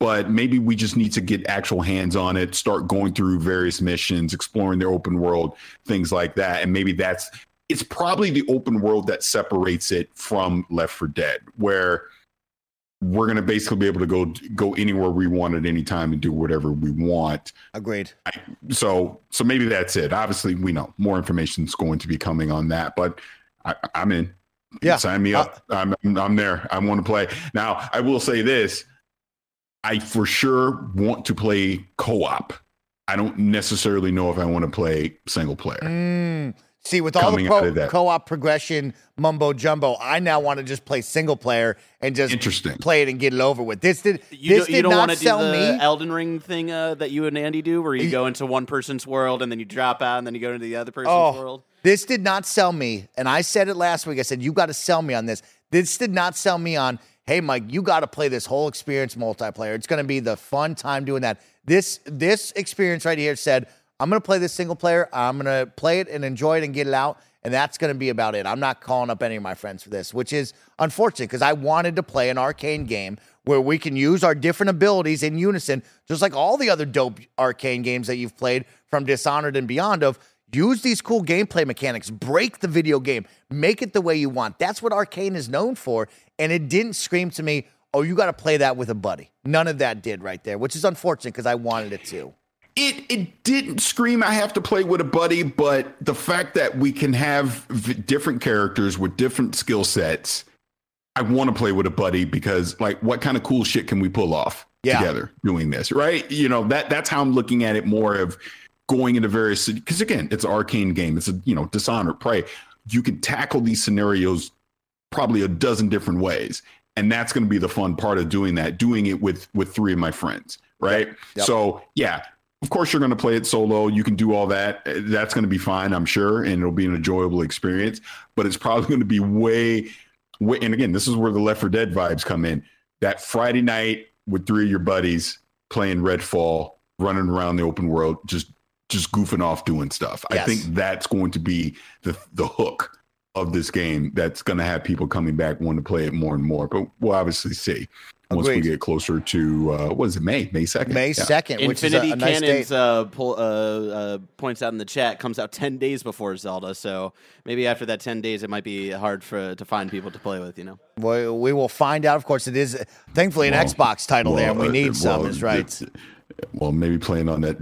But maybe we just need to get actual hands on it, start going through various missions, exploring the open world, things like that. And maybe that's it's probably the open world that separates it from Left 4 Dead, where we're going to basically be able to go go anywhere we want at any time and do whatever we want. Agreed. I, so so maybe that's it. Obviously, we know more information is going to be coming on that, but I, am in. Yeah, sign me up. Uh, I'm I'm there. I want to play. Now, I will say this: I for sure want to play co-op. I don't necessarily know if I want to play single player. Mm. See, with all the pro- co-op progression mumbo jumbo, I now want to just play single player and just Interesting. play it and get it over with. This did you this do, did don't not sell do the me. Elden Ring thing uh, that you and Andy do, where you go into one person's world and then you drop out and then you go into the other person's oh, world. This did not sell me, and I said it last week. I said you got to sell me on this. This did not sell me on. Hey, Mike, you got to play this whole experience multiplayer. It's going to be the fun time doing that. This this experience right here said I'm going to play this single player. I'm going to play it and enjoy it and get it out. And that's going to be about it. I'm not calling up any of my friends for this, which is unfortunate because I wanted to play an Arkane game where we can use our different abilities in unison, just like all the other dope Arkane games that you've played from Dishonored and beyond of use these cool gameplay mechanics, break the video game, make it the way you want. That's what Arkane is known for. And it didn't scream to me, oh, you got to play that with a buddy. None of that did right there, which is unfortunate because I wanted it to it it didn't scream I have to play with a buddy, but the fact that we can have v- different characters with different skill sets, I want to play with a buddy because like what kind of cool shit can we pull off yeah. together doing this, right? You know, that that's how I'm looking at it more of going into various because again, it's an Arkane game. It's a you know Dishonored Prey. You can tackle these scenarios probably a dozen different ways, and that's going to be the fun part of doing that. Doing it with with three of my friends, right? Yep. So yeah, of course you're going to play it solo. You can do all that. That's going to be fine, I'm sure, and it'll be an enjoyable experience. But it's probably going to be way, way. And again, this is where the Left 4 Dead vibes come in. That Friday night with three of your buddies playing Redfall, running around the open world, just just goofing off doing stuff. Yes. I think that's going to be the the hook of this game that's going to have people coming back wanting to play it more and more. But we'll obviously see once Agreed. we get closer to uh, what is it May May second May second, which is a, Infinity a nice Cannons uh, pull, uh, uh, points out in the chat comes out ten days before Zelda, so maybe after that ten days, it might be hard for to find people to play with. You know, We, we will find out. Of course, it is thankfully an Xbox title there, and we uh, need some. well, Is right. Well, maybe playing on that.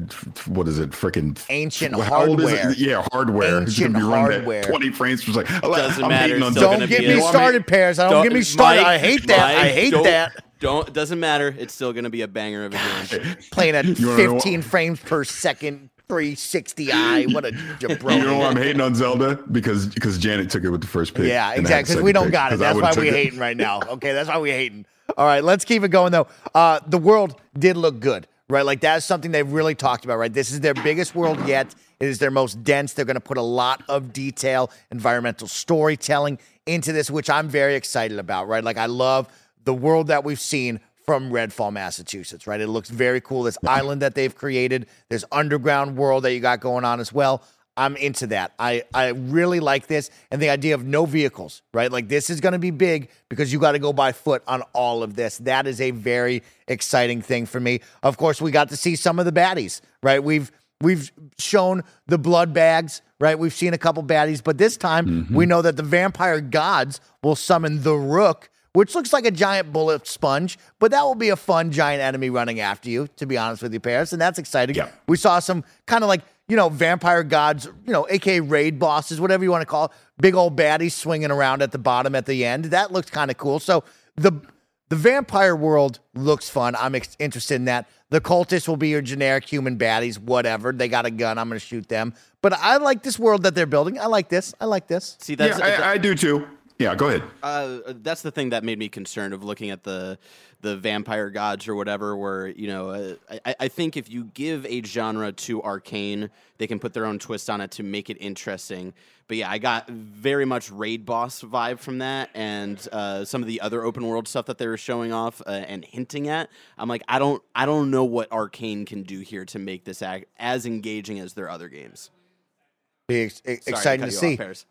What is it? Freaking Ancient how old is it? hardware. Yeah, hardware. It's Ancient gonna be running hardware. twenty frames per second. Doesn't I'm matter, on still Zelda. gonna Don't get me in- started, Parris. I don't, get me started. I hate that. I hate that. Don't. It doesn't matter. It's still going to be a banger of a game. Playing at You wanna know 15 frames per second, 360i. What a jabroni. You know why I'm hating on Zelda? Because because Janet took it with the first pick. Yeah, and I had exactly. Because we don't pick, got it. 'cause I That's why we took it. hating right now. Okay, that's why we hating. All right, let's keep it going though. Uh, the world did look good, right? Like that's something they've really talked about, right? This is their biggest world yet. It is their most dense. They're going to put a lot of detail, environmental storytelling into this, which I'm very excited about, right? Like I love the world that we've seen from Redfall, Massachusetts, right? It looks very cool. This island that they've created, this underground world that you got going on as well. I'm into that. I, I really like this and the idea of no vehicles, right? Like this is going to be big because you got to go by foot on all of this. That is a very exciting thing for me. Of course, we got to see some of the baddies, right? We've we've shown the blood bags, right? We've seen a couple baddies, but this time mm-hmm. we know that the vampire gods will summon the rook, which looks like a giant bullet sponge, but that will be a fun giant enemy running after you, to be honest with you, Parris, and that's exciting. Yeah. We saw some kind of like, you know, vampire gods, you know, aka raid bosses, whatever you want to call it, big old baddies swinging around at the bottom at the end. That looked kind of cool. So the the vampire world looks fun. I'm ex- interested in that. The cultists will be your generic human baddies, whatever. They got a gun. I'm going to shoot them. But I like this world that they're building. I like this. I like this. See, that's yeah, I, I do too. Yeah, go ahead. uh, that's the thing that made me concerned of looking at the the vampire gods or whatever. Where you know, uh, I, I think if you give a genre to Arkane, they can put their own twist on it to make it interesting. But yeah, I got very much raid boss vibe from that, and uh, some of the other open world stuff that they were showing off uh, and hinting at. I'm like, I don't, I don't know what Arkane can do here to make this act as engaging as their other games. Be ex- Sorry exciting cut to see. off, Parris.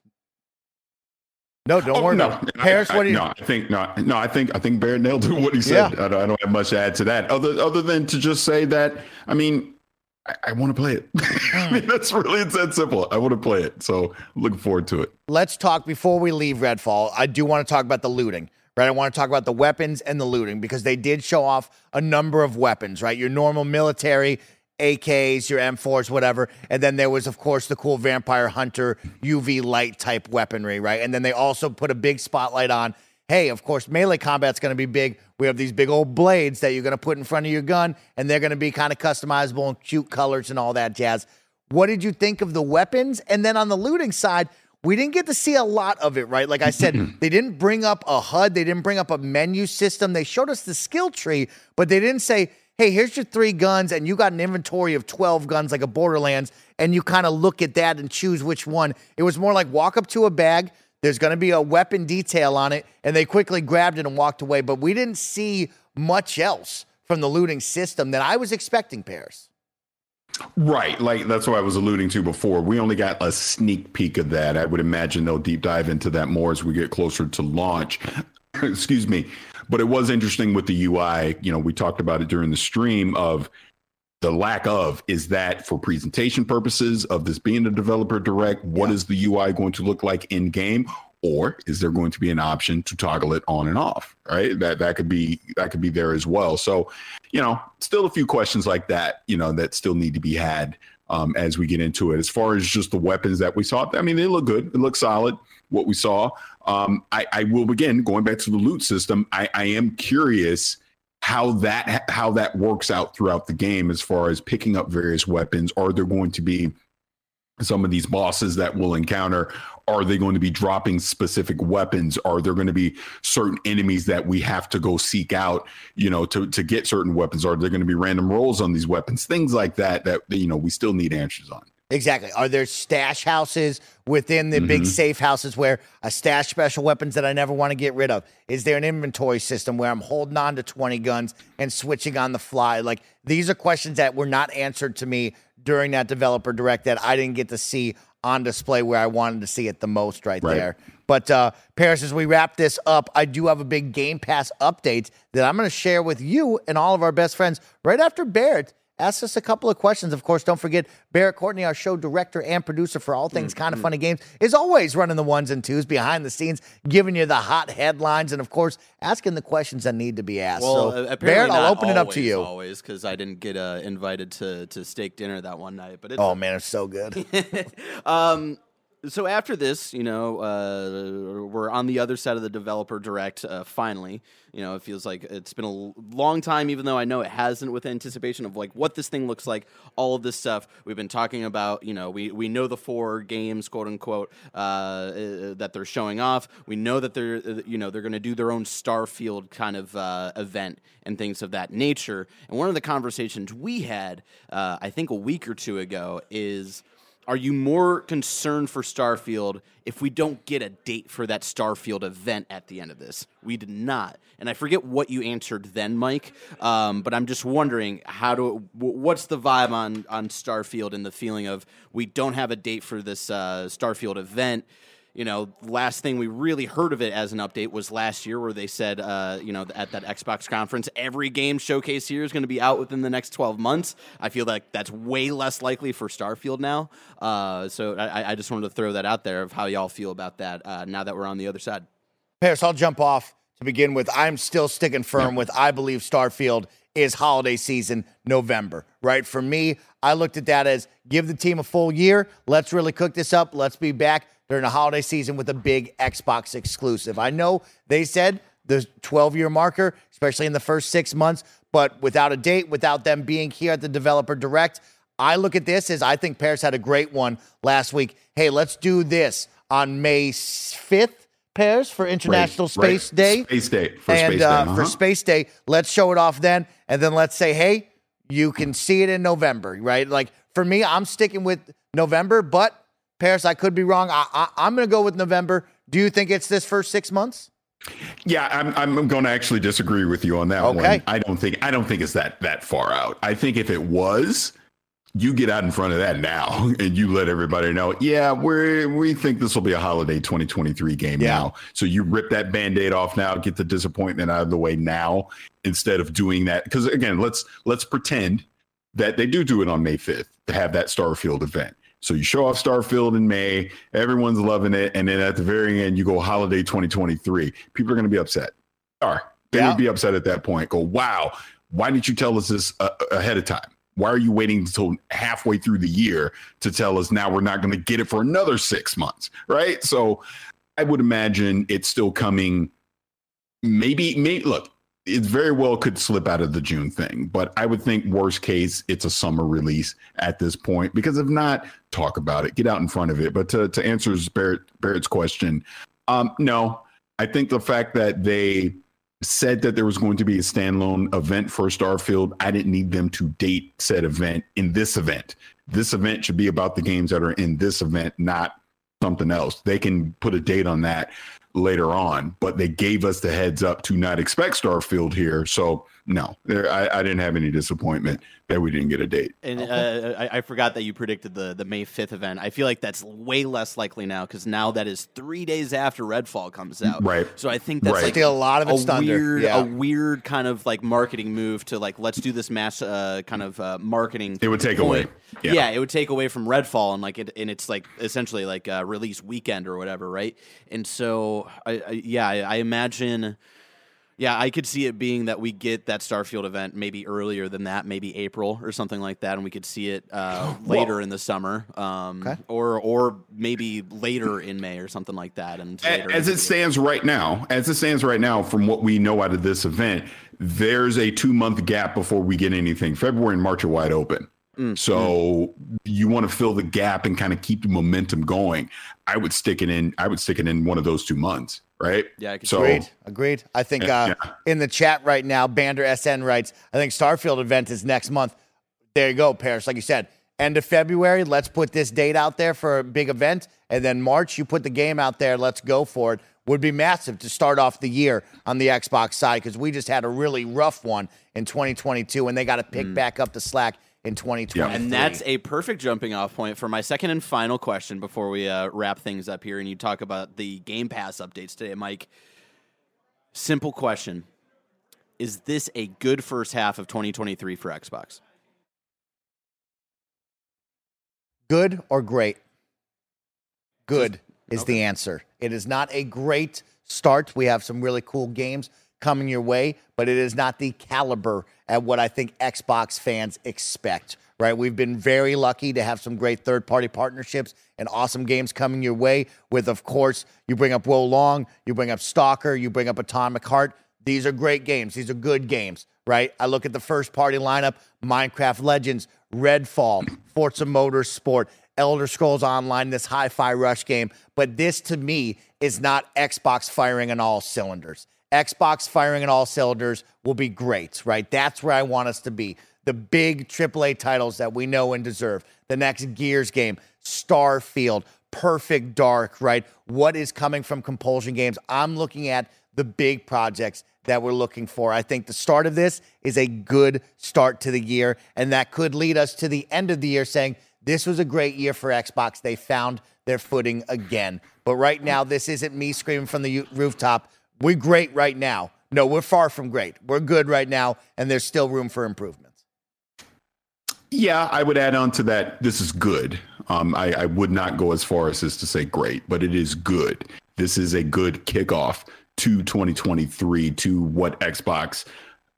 No, don't Oh, worry. no, about it. I- I, what do you? No, I think no, no. I think I think Barrett nailed what he said. Yeah. I, don't, I don't have much to add to that, other other than to just say that. I mean, I, I want to play it. I hmm. mean, that's really it's that simple. I want to play it, so looking forward to it. let's talk before we leave Redfall. I do want to talk about the looting, right? I want to talk about the weapons and the looting because they did show off a number of weapons, right? Your normal military AKs, your M4s, whatever. And then there was, of course, the cool Vampire Hunter UV light type weaponry, right? And then they also put a big spotlight on. Hey, of course, melee combat's going to be big. We have these big old blades that you're going to put in front of your gun, and they're going to be kind of customizable and cute colors and all that jazz. What did you think of the weapons? And then on the looting side, we didn't get to see a lot of it, right? Like I said, they didn't bring up a HUD, they didn't bring up a menu system. They showed us the skill tree, but they didn't say, hey, here's your three guns, and you got an inventory of 12 guns like a Borderlands, and you kind of look at that and choose which one. It was more like walk up to a bag, there's going to be a weapon detail on it, and they quickly grabbed it and walked away. But we didn't see much else from the looting system that I was expecting, Parris. Right, like that's what I was alluding to before. We only got a sneak peek of that. I would imagine they'll deep dive into that more as we get closer to launch. Excuse me. But it was interesting with the UI. You know, we talked about it during the stream of the lack of is that for presentation purposes of this being a developer direct, What is the UI going to look like in game? Or is there going to be an option to toggle it on and off? Right. That that could be that could be there as well. So, you know, still a few questions like that, you know, that still need to be had um, as we get into it. As far as just the weapons that we saw, I mean, they look good. It looks solid. What we saw. Um, I, I will begin going back to the loot system. I, I am curious how that how that works out throughout the game as far as picking up various weapons. Are there going to be some of these bosses that we'll encounter are they going to be dropping specific weapons are there going to be certain enemies that we have to go seek out you know to to get certain weapons are there going to be random rolls on these weapons things like that that you know we still need answers on Exactly. Are there stash houses within the mm-hmm. big safe houses where I stash special weapons that I never want to get rid of? Is there an inventory system where I'm holding on to 20 guns and switching on the fly? Like these are questions that were not answered to me during that developer direct that I didn't get to see on display where I wanted to see it the most right, right. there. But uh, Parris, as we wrap this up, I do have a big Game Pass update that I'm going to share with you and all of our best friends right after Barrett ask us a couple of questions. Of course, don't forget Barrett Courtney, our show director and producer for all things mm-hmm. kind of funny games, is always running the ones and twos behind the scenes, giving you the hot headlines, and of course, asking the questions that need to be asked. Well, so, Barrett, I'll open always, it up to you. Always, because I didn't get uh, invited to to steak dinner that one night. But oh man, it's so good. um, so after this, you know, uh, we're on the other side of the developer direct. Uh, finally, you know, it feels like it's been a long time, even though I know it hasn't. With anticipation of like what this thing looks like, all of this stuff we've been talking about. You know, we we know the four games, quote unquote, uh, uh that they're showing off. We know that they're uh, you know they're going to do their own Starfield kind of uh, event and things of that nature. And one of the conversations we had, I think, a week or two ago is are you more concerned for Starfield if we don't get a date for that Starfield event at the end of this? We did not, and I forget what you answered then, Mike. Um, but I'm just wondering how do what's the vibe on on Starfield and the feeling of we don't have a date for this uh, Starfield event you know, last thing we really heard of it as an update was last year, where they said, uh, you know, at that Xbox conference, every game showcase here is going to be out within the next 12 months. I feel like that's way less likely for Starfield now. Uh, so I, I, just wanted to throw that out there of how y'all feel about that uh, now that we're on the other side. Parris, I'll jump off to begin with. I'm still sticking firm with I believe Starfield is holiday season November, right? For me, I looked at that as give the team a full year. Let's really cook this up. Let's be back during the holiday season with a big Xbox exclusive. I know they said the 12 year marker, especially in the first six months, but without a date, without them being here at the developer direct, I look at this as I think Parris had a great one last week. Hey, let's do this on May 5th. Parris for International right, Space right. Day. Space Day. For and Space Day. Uh, uh-huh. for Space Day, let's show it off then. And then let's say, hey, you can see it in November, right? Like for me, I'm sticking with November, but Parris, I could be wrong. I, I, am going to go with November. Do you think it's this first six months? Yeah, I'm I'm going to actually disagree with you on that okay. one. I don't think I don't think it's that that far out. I think if it was, you get out in front of that now and you let everybody know, yeah, we we think this will be a holiday 2023 game yeah. now. So you rip that band-aid off now, get the disappointment out of the way now instead of doing that because again, let's let's pretend that they do do it on May 5th to have that Starfield event. So you show off Starfield in May, everyone's loving it, and then at the very end, you go holiday 2023. People are going to be upset. Are they yeah. would be upset at that point? Go, wow, why didn't you tell us this uh, ahead of time? Why are you waiting until halfway through the year to tell us now we're not going to get it for another six months? Right. So I would imagine it's still coming. Maybe, maybe look, it very well could slip out of the June thing, but I would think worst case it's a summer release at this point because if not, talk about it, get out in front of it. But to to answer Barrett, Barrett's question, um, no, I think the fact that they said that there was going to be a standalone event for Starfield, I didn't need them to date said event in this event. This event should be about the games that are in this event, not something else. They can put a date on that later on, but they gave us the heads up to not expect Starfield here. So no, there, I, I, didn't have any disappointment that we didn't get a date. And uh, I, I, forgot that you predicted the, the May 5th event. I feel like that's way less likely now because now that is three days after Redfall comes out. Right. So I think that's right. like a lot of it's a weird, yeah. a weird kind of like marketing move to like let's do this mass uh, kind of uh, marketing. It would take point. away. Yeah. yeah. it would take away from Redfall and like it, and it's like essentially like a release weekend or whatever, right? And so I, I yeah, I, I imagine Yeah, I could see it being that we get that Starfield event maybe earlier than that, maybe April or something like that, and we could see it uh, later in the summer, um, Okay. or or maybe later in May or something like that. And later As it stands right now, as it stands right now, from what we know out of this event, there's a two month gap before we get anything. February and March are wide open. Mm, So you want to fill the gap and kind of keep the momentum going. I would stick it in. I would stick it in one of those two months, right? Yeah, I could so Agreed. Agreed. I think Yeah, uh, in the chat right now, Bander SN writes, I think Starfield event is next month. There you go, Parris. Like you said, end of February. Let's put this date out there for a big event. And then March, you put the game out there. Let's go for it. Would be massive to start off the year on the Xbox side because we just had a really rough one in 2022 and they got to pick back up the slack in 2020. And that's a perfect jumping off point for my second and final question before we uh, wrap things up here and you talk about the Game Pass updates today, Mike. Simple question. Is this a good first half of 2023 for Xbox? Good or great? Good is the answer. It is not a great start. We have some really cool games coming your way, but it is not the caliber at what I think Xbox fans expect, right? We've been very lucky to have some great third party partnerships and awesome games coming your way. With, of course, you bring up Wo Long, you bring up Stalker, you bring up Atomic Heart. These are great games. These are good games, right? I look at the first party lineup Minecraft Legends, Redfall, Forza Motorsport, Elder Scrolls Online, this Hi Fi Rush game. But this to me is not Xbox firing on all cylinders. Xbox firing on all cylinders will be great, right? That's where I want us to be. The big AAA titles that we know and deserve. The next Gears game, Starfield, Perfect Dark, right? What is coming from Compulsion Games? I'm looking at the big projects that we're looking for. I think the start of this is a good start to the year, and that could lead us to the end of the year saying this was a great year for Xbox. They found their footing again. But right now, this isn't me screaming from the rooftop. We're great right now. No, we're far from great. We're good right now, and there's still room for improvements. Yeah, I would add on to that. This is good. Um, I, I would not go as far as to say great, but it is good. This is a good kickoff to 2023 to what Xbox,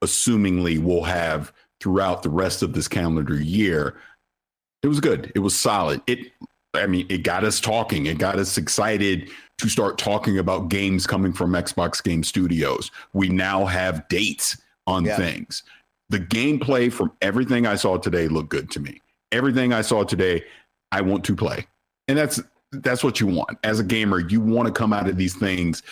assumingly, will have throughout the rest of this calendar year. It was good. It was solid. It, I mean, it got us talking. It got us excited to start talking about games coming from Xbox Game Studios. We now have dates on Yeah. things. The gameplay from everything I saw today looked good to me. Everything I saw today, I want to play. And that's that's what you want. As a gamer, you want to come out of these things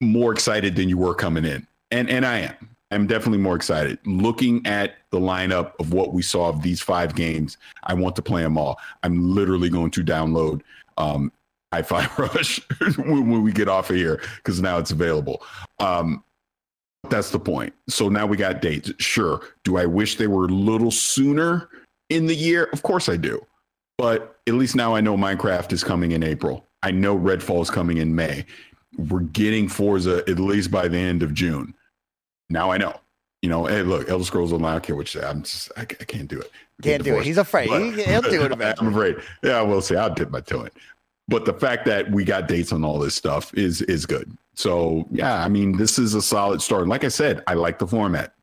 more excited than you were coming in. And and I am. I'm definitely more excited. Looking at the lineup of what we saw of these five games, I want to play them all. I'm literally going to download um, Hi-Fi Rush when, when we get off of here because now it's available. Um, that's the point. So now we got dates. Sure. Do I wish they were a little sooner in the year? Of course I do. But at least now I know Minecraft is coming in April. I know Redfall is coming in May. We're getting Forza at least by the end of June. Now I know. You know, hey, look, Elder Scrolls Online. I don't care what you say. I'm just, I, I can't do it. Can't do it. He's afraid. But- He- he'll do it eventually. I'm afraid. Yeah, we'll see. I'll dip my toe in. But the fact that we got dates on all this stuff is is good. So yeah, I mean, this is a solid start. Like I said, I like the format.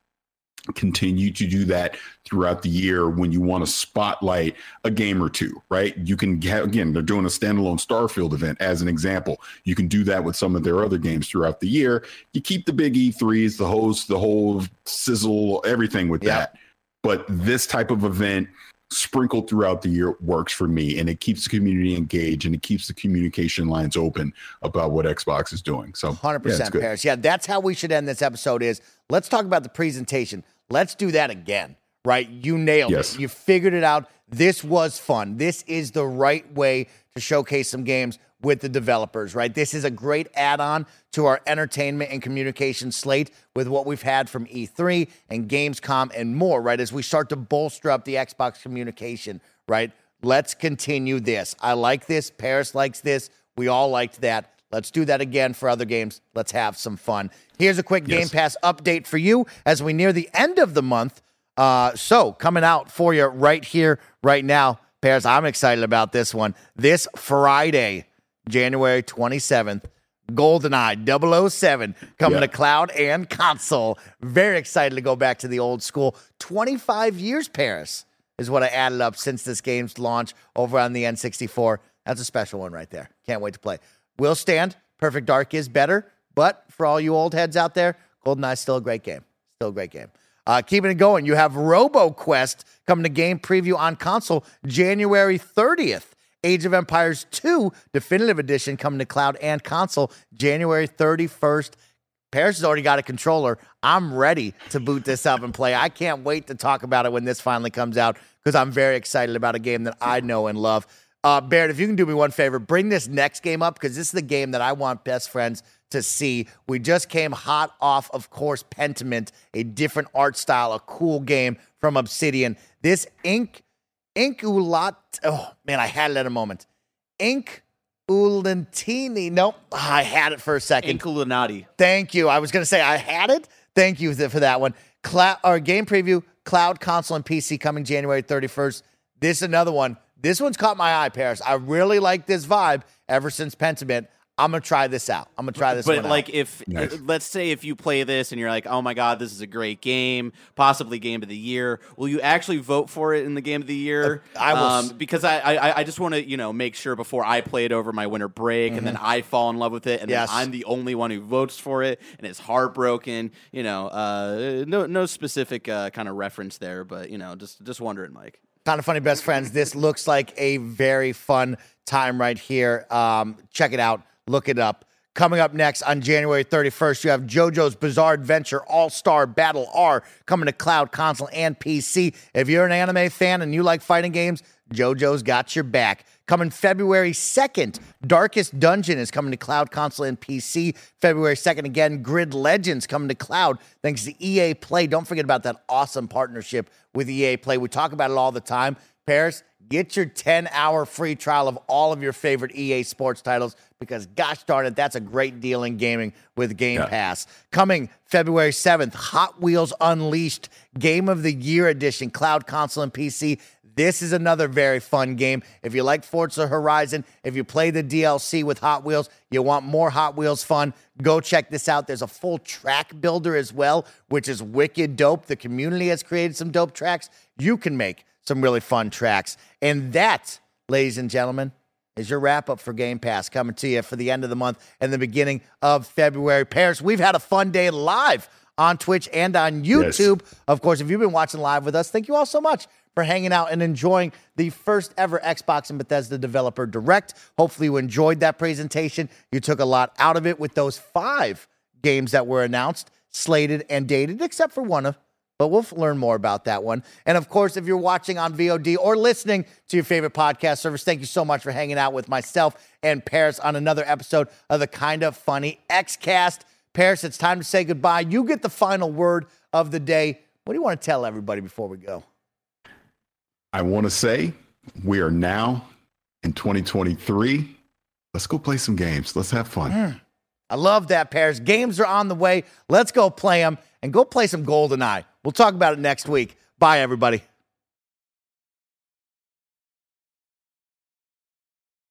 Continue to do that throughout the year when you want to spotlight a game or two, right? You can again, they're doing a standalone Starfield event as an example. You can do that with some of their other games throughout the year. You keep the big E3s, the host, the whole sizzle, everything with Yeah. that. But this type of event sprinkled throughout the year works for me and it keeps the community engaged and it keeps the communication lines open about what Xbox is doing. So Hundred yeah, it's percent, good. Parris. Yeah, that's how we should end this episode. Is let's talk about the presentation. Let's do that again. Right? You nailed Yes. it. You figured it out. This was fun. This is the right way to showcase some games with the developers. Right? This is a great add-on to our entertainment and communication slate with what we've had from E3 and Gamescom and more. Right? As we start to bolster up the Xbox communication. Right? Let's continue this. I like this. Parris likes this. We all liked that. Let's do that again for other games. Let's have some fun. Here's a quick Game Pass update for you as we near the end of the month. Uh, so, coming out for you right here, right now, Parris, I'm excited about this one. This Friday, January 27th, GoldenEye 007 coming Yeah. to cloud and console. Very excited to go back to the old school. 25 years, Parris, is what I added up since this game's launch over on the N64. That's a special one right there. Can't wait to play. Will stand. Perfect Dark is better, but for all you old heads out there, GoldenEye's still a great game. Still a great game. Uh, keeping it going, you have RoboQuest coming to game preview on console January 30th. Age of Empires 2 Definitive Edition coming to cloud and console January 31st. Parris has already got a controller. I'm ready to boot this up and play. I can't wait to talk about it when this finally comes out because I'm very excited about a game that I know and love. Uh, Barrett, if you can do me one favor, bring this next game up because this is the game that I want best friends to see. We just came hot off, of course, Pentiment, a different art style, a cool game from Obsidian. This Ink, Ink Ulat, oh man, I had it at a moment. Ink Ulantini. Nope, I had it for a second. Inkulinati. Thank you. I was going to say I had it. Thank you for that one. Cloud our game preview, cloud console and PC coming January 31st. This is another one. This one's caught my eye, Parris. I really like this vibe ever since Pentiment. I'm gonna try this out. I'm gonna try this But one like, out. if Nice. let's say if you play this and you're like, oh my god, this is a great game, possibly game of the year, will you actually vote for it in the game of the year? Uh, I will um, because I I, I just want to you know make sure before I play it over my winter break and then I fall in love with it and Mm-hmm. Yes. then I'm the only one who votes for it and it's heartbroken. You know, uh, no no specific uh, kind of reference there, but you know, just just wondering, Mike. kind of funny best friends this looks like a very fun time right here um, check it out look it up. Coming up next on january 31st you have jojo's bizarre adventure all-star battle r coming to cloud console and pc if you're an anime fan and you like fighting games jojo's got your back. Coming february 2nd darkest dungeon is coming to cloud console and pc february 2nd again grid legends coming to cloud thanks to ea play. Don't forget about that awesome partnership with EA Play. We talk about it all the time. Parris, get your 10 hour free trial of all of your favorite EA sports titles because, gosh darn it, that's a great deal in gaming with Game Yeah. Pass. Coming February 7th, Hot Wheels Unleashed Game of the Year Edition, cloud console and PC. This is another very fun game. If you like Forza Horizon, if you play the DLC with Hot Wheels, you want more Hot Wheels fun, go check this out. There's a full track builder as well, which is wicked dope. The community has created some dope tracks. You can make some really fun tracks. And that, ladies and gentlemen, is your wrap up for Game Pass coming to you for the end of the month and the beginning of February. Parris, we've had a fun day live on Twitch and on Yes. YouTube. Of course, if you've been watching live with us, thank you all so much for hanging out and enjoying the first ever Xbox and Bethesda Developer Direct. Hopefully, you enjoyed that presentation. You took a lot out of it with those five games that were announced, slated, and dated, except for one of. But we'll learn more about that one. And of course, if you're watching on VOD or listening to your favorite podcast service, thank you so much for hanging out with myself and Parris on another episode of the Kind of Funny Xcast. Parris, it's time to say goodbye. You get the final word of the day. What do you want to tell everybody before we go? I want to say we are now in 2023. Let's go play some games. Let's have fun. Hmm. I love that, Parris. Games are on the way. Let's go play them and go play some GoldenEye. We'll talk about it next week. Bye, everybody.